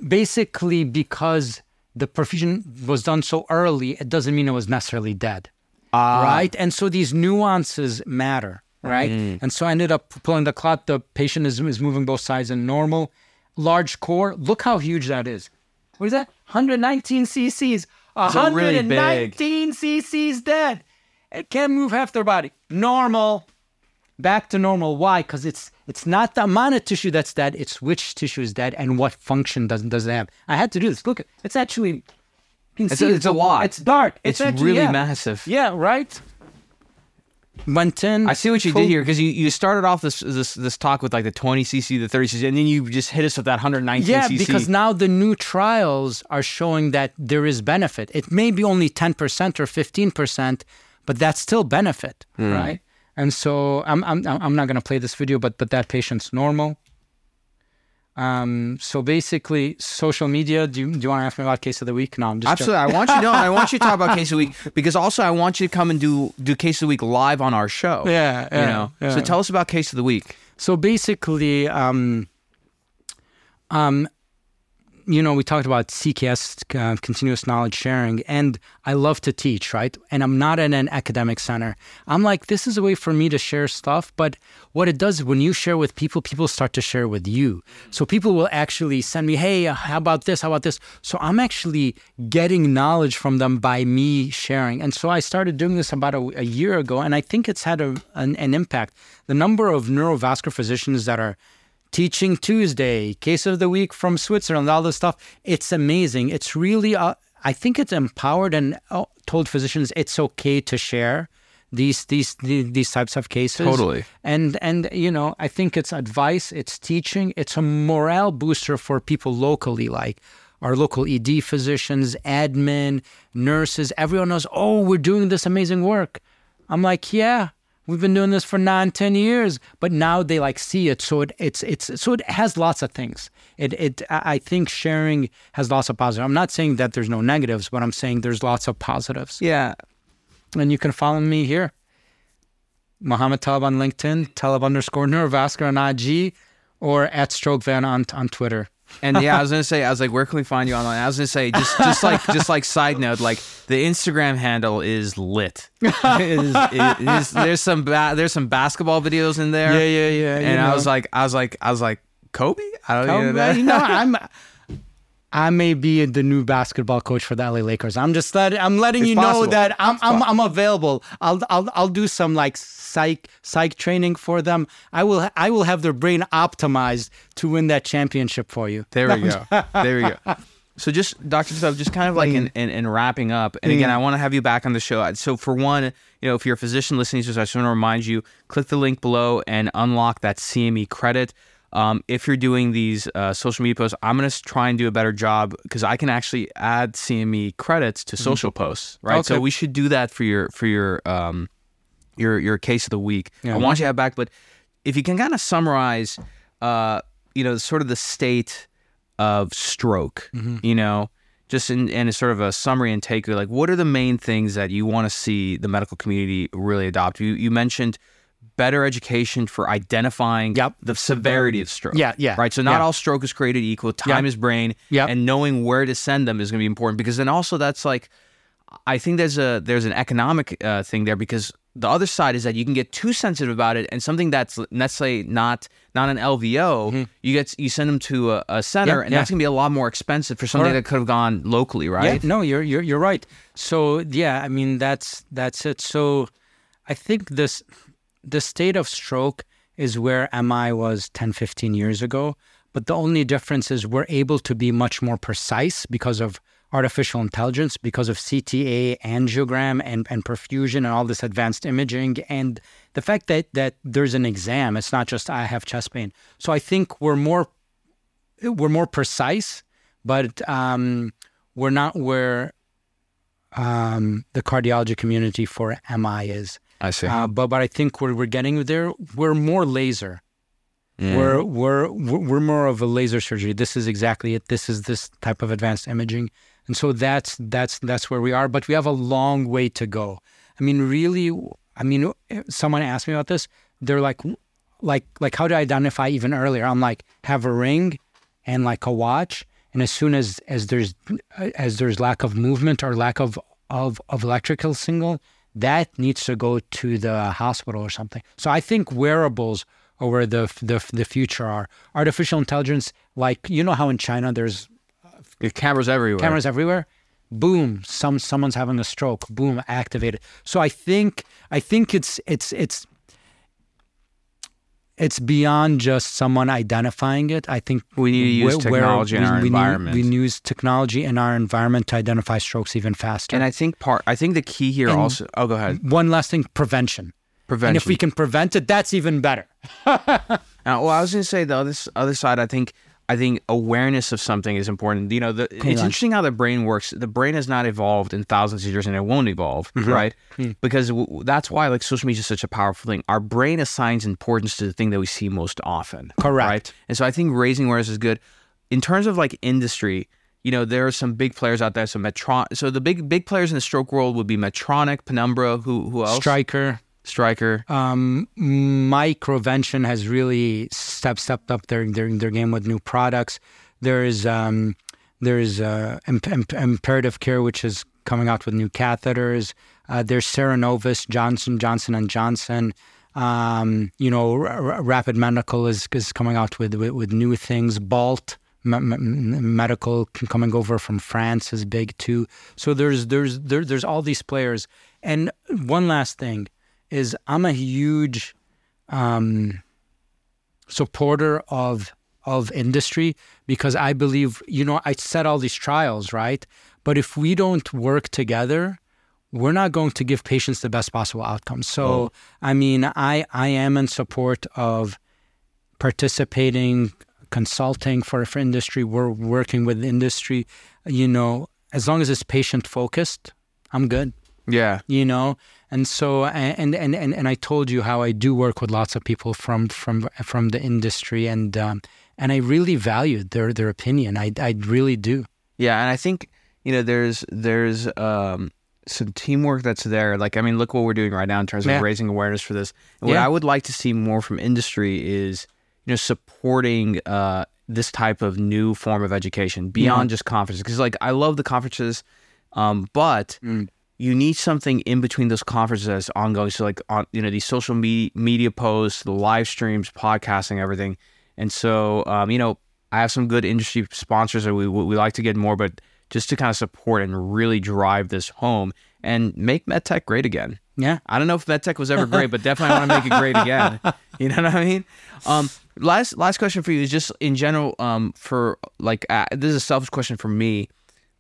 Speaker 2: basically because the perfusion was done so early, it doesn't mean it was necessarily dead.
Speaker 1: Ah.
Speaker 2: right? And so these nuances matter, right?
Speaker 1: Mm.
Speaker 2: And so I ended up pulling the clot. The patient is, is moving both sides in normal. Large core, look how huge that is. What is that? 119 cc's.
Speaker 1: So really
Speaker 2: 119 cc's dead. It can't move half their body. Normal. Back to normal. Why? Because it's it's not the amount of tissue that's dead. It's which tissue is dead and what function doesn't does it have. I had to do this. Look, it's actually. You can
Speaker 1: It's
Speaker 2: see
Speaker 1: a- it's a lot.
Speaker 2: It's dark.
Speaker 1: It's,
Speaker 2: actually-
Speaker 1: really
Speaker 2: yeah.
Speaker 1: massive.
Speaker 2: Yeah, right. Went in.
Speaker 1: I see what you did here because you, you started off this, this this talk with like the 20 cc, the 30 cc, and then you just hit us with that 119
Speaker 2: Yeah,
Speaker 1: cc.
Speaker 2: because now the new trials are showing that there is benefit. It may be only 10% or 15%, but that's still benefit,
Speaker 1: Hmm.
Speaker 2: right? And so I'm I'm I'm not going to play this video, but but that patient's normal. Um, so basically, social media. Do you, do you want to ask me about case of the week? No, I'm just
Speaker 1: Absolutely, I want you to know. I want you to talk about case of the week because also I want you to come and do do case of the week live on our show.
Speaker 2: Yeah,
Speaker 1: you know.
Speaker 2: yeah.
Speaker 1: So tell us about case of the week.
Speaker 2: So basically, um, um, you know, we talked about CKS, uh, continuous knowledge sharing, and I love to teach, right? And I'm not in an academic center. I'm like, this is a way for me to share stuff. But what it does, when you share with people, people start to share with you. So people will actually send me, hey, uh, how about this? How about this? So I'm actually getting knowledge from them by me sharing. And so I started doing this about a, a year ago, and I think it's had a, an, an impact. The number of neurovascular physicians that are Teaching Tuesday, Case of the Week from Switzerland, all this stuff. It's amazing. It's really, uh, I think it's empowered and uh, told physicians it's okay to share these these these, these types of cases.
Speaker 1: Totally.
Speaker 2: And and you know, I think it's advice, it's teaching, it's a morale booster for people locally, like our local ED physicians, admin, nurses. Everyone knows, oh, we're doing this amazing work. I'm like, yeah, we've been doing this for nine, ten years, but now they like see it. So it it's it's so it has lots of things. It it I think sharing has lots of positives. I'm not saying that there's no negatives, but I'm saying there's lots of positives.
Speaker 1: Yeah.
Speaker 2: And you can follow me here. Mohamed Teleb on LinkedIn, Talib underscore neurovascular on IG, or at Stroke Van on on Twitter.
Speaker 1: And yeah, I was gonna say, I was like, where can we find you online? I was gonna say, just just like just like side note, like the Instagram handle is lit. It is, it is, there's some ba- there's some basketball videos in there.
Speaker 2: yeah, yeah. Yeah.
Speaker 1: And I was like, I was like, I was like, Kobe. I don't
Speaker 2: Oh,
Speaker 1: know that.
Speaker 2: you know, I'm. I may be the new basketball coach for the LA Lakers. I'm just letting I'm letting
Speaker 1: It's
Speaker 2: you know that I'm I'm, I'm available. I'll I'll I'll do some like psych psych training for them. I will I will have their brain optimized to win that championship for you.
Speaker 1: There we go. There we go. So just Dr. Stuff, just kind of like in, in, in wrapping up, and again, I want to have you back on the show. So for one, you know, if you're a physician listening to this, I just want to remind you, click the link below and unlock that CME credit. Um, if you're doing these uh, social media posts, I'm going to try and do a better job because I can actually add CME credits to social posts, right? So we should do that for your for your um, your your case of the week.
Speaker 2: Yeah.
Speaker 1: I want you to have back, but if you can kind of summarize, uh, you know, sort of the state of stroke, you know, just in, in a sort of a summary and takeaway, like what are the main things that you want to see the medical community really adopt? You you mentioned better education for identifying
Speaker 2: Yep.
Speaker 1: the severity of stroke.
Speaker 2: Yeah, yeah,
Speaker 1: Right. So not
Speaker 2: yeah.
Speaker 1: all stroke is created equal. Time
Speaker 2: Yep.
Speaker 1: is brain.
Speaker 2: Yep.
Speaker 1: And knowing where to send them is going to be important because then also that's like I think there's a there's an economic uh, thing there because the other side is that you can get too sensitive about it and something that's let's say not not an LVO you get you send them to a, a center
Speaker 2: Mm-hmm. Yeah,
Speaker 1: and
Speaker 2: yeah.
Speaker 1: that's gonna be a lot more expensive for something
Speaker 2: Correct.
Speaker 1: that could have gone locally right
Speaker 2: Yeah, no, you're you're you're right. So yeah, I mean that's that's it. So I think this the state of stroke is where MI was 10, 15 years ago. But the only difference is we're able to be much more precise because of artificial intelligence, because of CTA, angiogram, and, and perfusion, and all this advanced imaging, and the fact that that there's an exam. It's not just I have chest pain. So I think we're more we're more precise, but um, we're not where um, the cardiology community for MI is.
Speaker 1: I see
Speaker 2: Uh, but but I think we're we're getting there. We're more laser.
Speaker 1: Mm.
Speaker 2: We're we're we're we're more of a laser surgery. This is exactly it. This is this type of advanced imaging. and so that's that's that's where we are. But we have a long way to go. I mean, really, I mean, someone asked me about this. They're like, like, like, how do I identify even earlier? I'm like, have a ring and like a watch, and as soon as as there's as there's lack of movement or lack of of of electrical signal, that needs to go to the hospital or something. So I think wearables are where the the the future are. Artificial intelligence, like you know how in China there's
Speaker 1: There's cameras everywhere.
Speaker 2: cameras everywhere. Boom, some someone's having a stroke. Boom, activated. So I think I think it's it's it's it's beyond just someone identifying it. I think
Speaker 1: We need to use technology in our
Speaker 2: we need-
Speaker 1: environment.
Speaker 2: we use technology in our environment to identify strokes even faster.
Speaker 1: And I think part. I think the key here
Speaker 2: And-
Speaker 1: also. Oh, go ahead.
Speaker 2: One last thing, prevention.
Speaker 1: Prevention.
Speaker 2: And if we can prevent it, that's even better.
Speaker 1: Uh, well, I was going to say the other other side. I think I think awareness of something is important. You know, the, it's
Speaker 2: on.
Speaker 1: interesting how the brain works. The brain has not evolved in thousands of years, and it won't evolve,
Speaker 2: Mm-hmm.
Speaker 1: right?
Speaker 2: Hmm.
Speaker 1: Because w- w- that's why like social media is such a powerful thing. Our brain assigns importance to the thing that we see most often.
Speaker 2: Correct.
Speaker 1: Right. And so I think raising awareness is good. In terms of like industry, you know, there are some big players out there. So Metron. So the big big players in the stroke world would be Medtronic, Penumbra. Who who else?
Speaker 2: Stryker.
Speaker 1: Stryker.
Speaker 2: Um, Microvention has really stepped stepped up their their, their game with new products. There's um, there's uh, Imp- Imp- Imperative Care, which is coming out with new catheters. Uh, there's Cerenovus, Johnson Johnson and Johnson. Um, you know, R- Rapid Medical is is coming out with with, with new things. Balt. M- M- medical coming over from France is big too. So there's there's there, there's all these players. And one last thing is I'm a huge um, supporter of of industry because I believe you know I set all these trials right, but if we don't work together, we're not going to give patients the best possible outcomes. So I mean I I am in support of participating, consulting for for industry. We're working with industry, you know, as long as it's patient focused, I'm good
Speaker 1: Yeah.
Speaker 2: you know and so and and and, and i told you how i do work with lots of people from from from the industry and um, and i really valued their their opinion i i really do
Speaker 1: Yeah, and I think you know there's there's um, some teamwork that's there. Like I mean, look what we're doing right now in terms of
Speaker 2: Yeah.
Speaker 1: raising awareness for this. And what
Speaker 2: Yeah.
Speaker 1: I would like to see more from industry is you know supporting uh, this type of new form of education beyond just conferences. Because like I love the conferences, um, but
Speaker 2: Mm.
Speaker 1: You need something in between those conferences that's ongoing. So like on you know these social media media posts, the live streams, podcasting, everything. And so um, you know I have some good industry sponsors that we we like to get more, but just to kind of support and really drive this home and make MedTech great again.
Speaker 2: yeah
Speaker 1: I don't know if MedTech was ever great, but definitely I want to make it great again. You know what I mean? Um, last last question for you is just in general um, for like uh, this is a selfish question for me,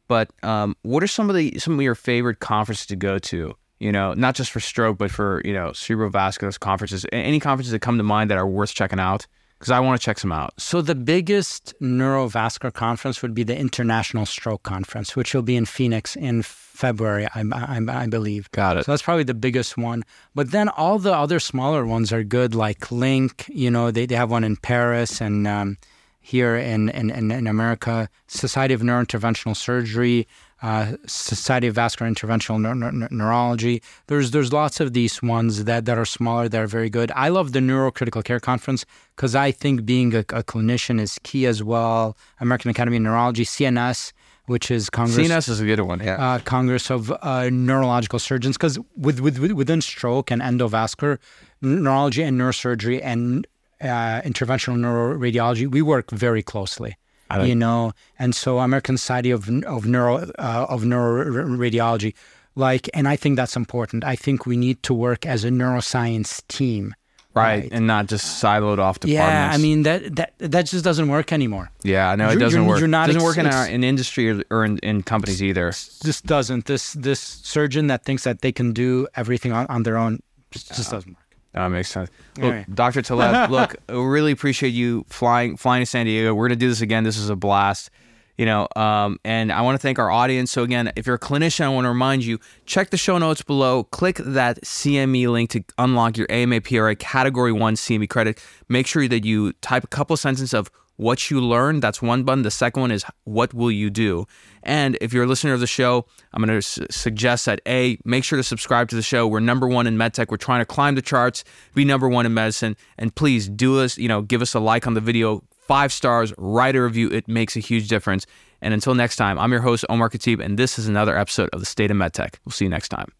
Speaker 1: but um, what are some of the some of your favorite conferences to go to? You know, not just for stroke, but for you know cerebrovascular conferences. Any conferences that come to mind that are worth checking out? Because I want to check some out.
Speaker 2: so the biggest neurovascular conference would be the international stroke conference which will be in phoenix in february i, I, I believe
Speaker 1: Got it.
Speaker 2: So that's probably the biggest one. But then all the other smaller ones are good, like LINNC. You know, they, they have one in Paris and um, here in, in, in, America, Society of Neurointerventional Surgery, uh, Society of Vascular Interventional Neur- Neur- Neur- Neurology. There's there's lots of these ones that, that are smaller that are very good. I love the Neurocritical Care Conference because I think being a, a clinician is key as well. American Academy of Neurology, CNS, which is Congress
Speaker 1: CNS is a good one. Yeah.
Speaker 2: uh, Congress of uh, Neurological Surgeons because with, with, with- within stroke and endovascular neurology and neurosurgery and uh, interventional neuroradiology, we work very closely.
Speaker 1: like-
Speaker 2: you know, and so American Society of of Neuro uh, of Neuroradiology, like, and I think that's important. I think we need to work as a neuroscience team.
Speaker 1: right. And not just siloed off departments.
Speaker 2: Yeah, I mean that that that just doesn't work anymore.
Speaker 1: Yeah, I know it doesn't
Speaker 2: you're-
Speaker 1: work.
Speaker 2: you're not
Speaker 1: doesn't
Speaker 2: ex-
Speaker 1: work in our in industry or, or in, in companies either.
Speaker 2: This doesn't. This this surgeon that thinks that they can do everything on, on their own just, just doesn't work.
Speaker 1: That makes sense. Look. Dr. Teleb, look, really appreciate you flying flying to San Diego. We're gonna do this again. This is a blast. you know um, and i want to thank our audience so again if you're a clinician i want to remind you check the show notes below click that cme link to unlock your ama pra category 1 cme credit make sure that you type a couple sentences of what you learned that's one button the second one is what will you do and if you're a listener of the show i'm going to su- suggest that a make sure to subscribe to the show we're number one in medtech we're trying to climb the charts be number one in medicine and please do us you know give us a like on the video five stars, write a review. It makes a huge difference. And until next time, I'm your host, Omar Khateeb, and this is another episode of The State of MedTech. We'll see you next time.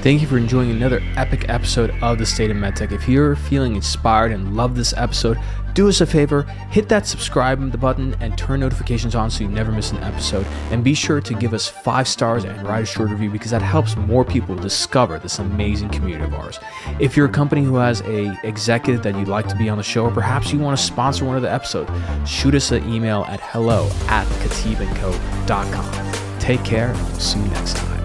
Speaker 1: Thank you for enjoying another epic episode of The State of MedTech. If you're feeling inspired and love this episode, do us a favor, hit that subscribe button and turn notifications on so you never miss an episode. And be sure to give us five stars and write a short review because that helps more people discover this amazing community of ours. If you're a company who has a executive that you'd like to be on the show, or perhaps you want to sponsor one of the episodes, shoot us an email at hello at khateebandco.com. Take care, and we'll see you next time.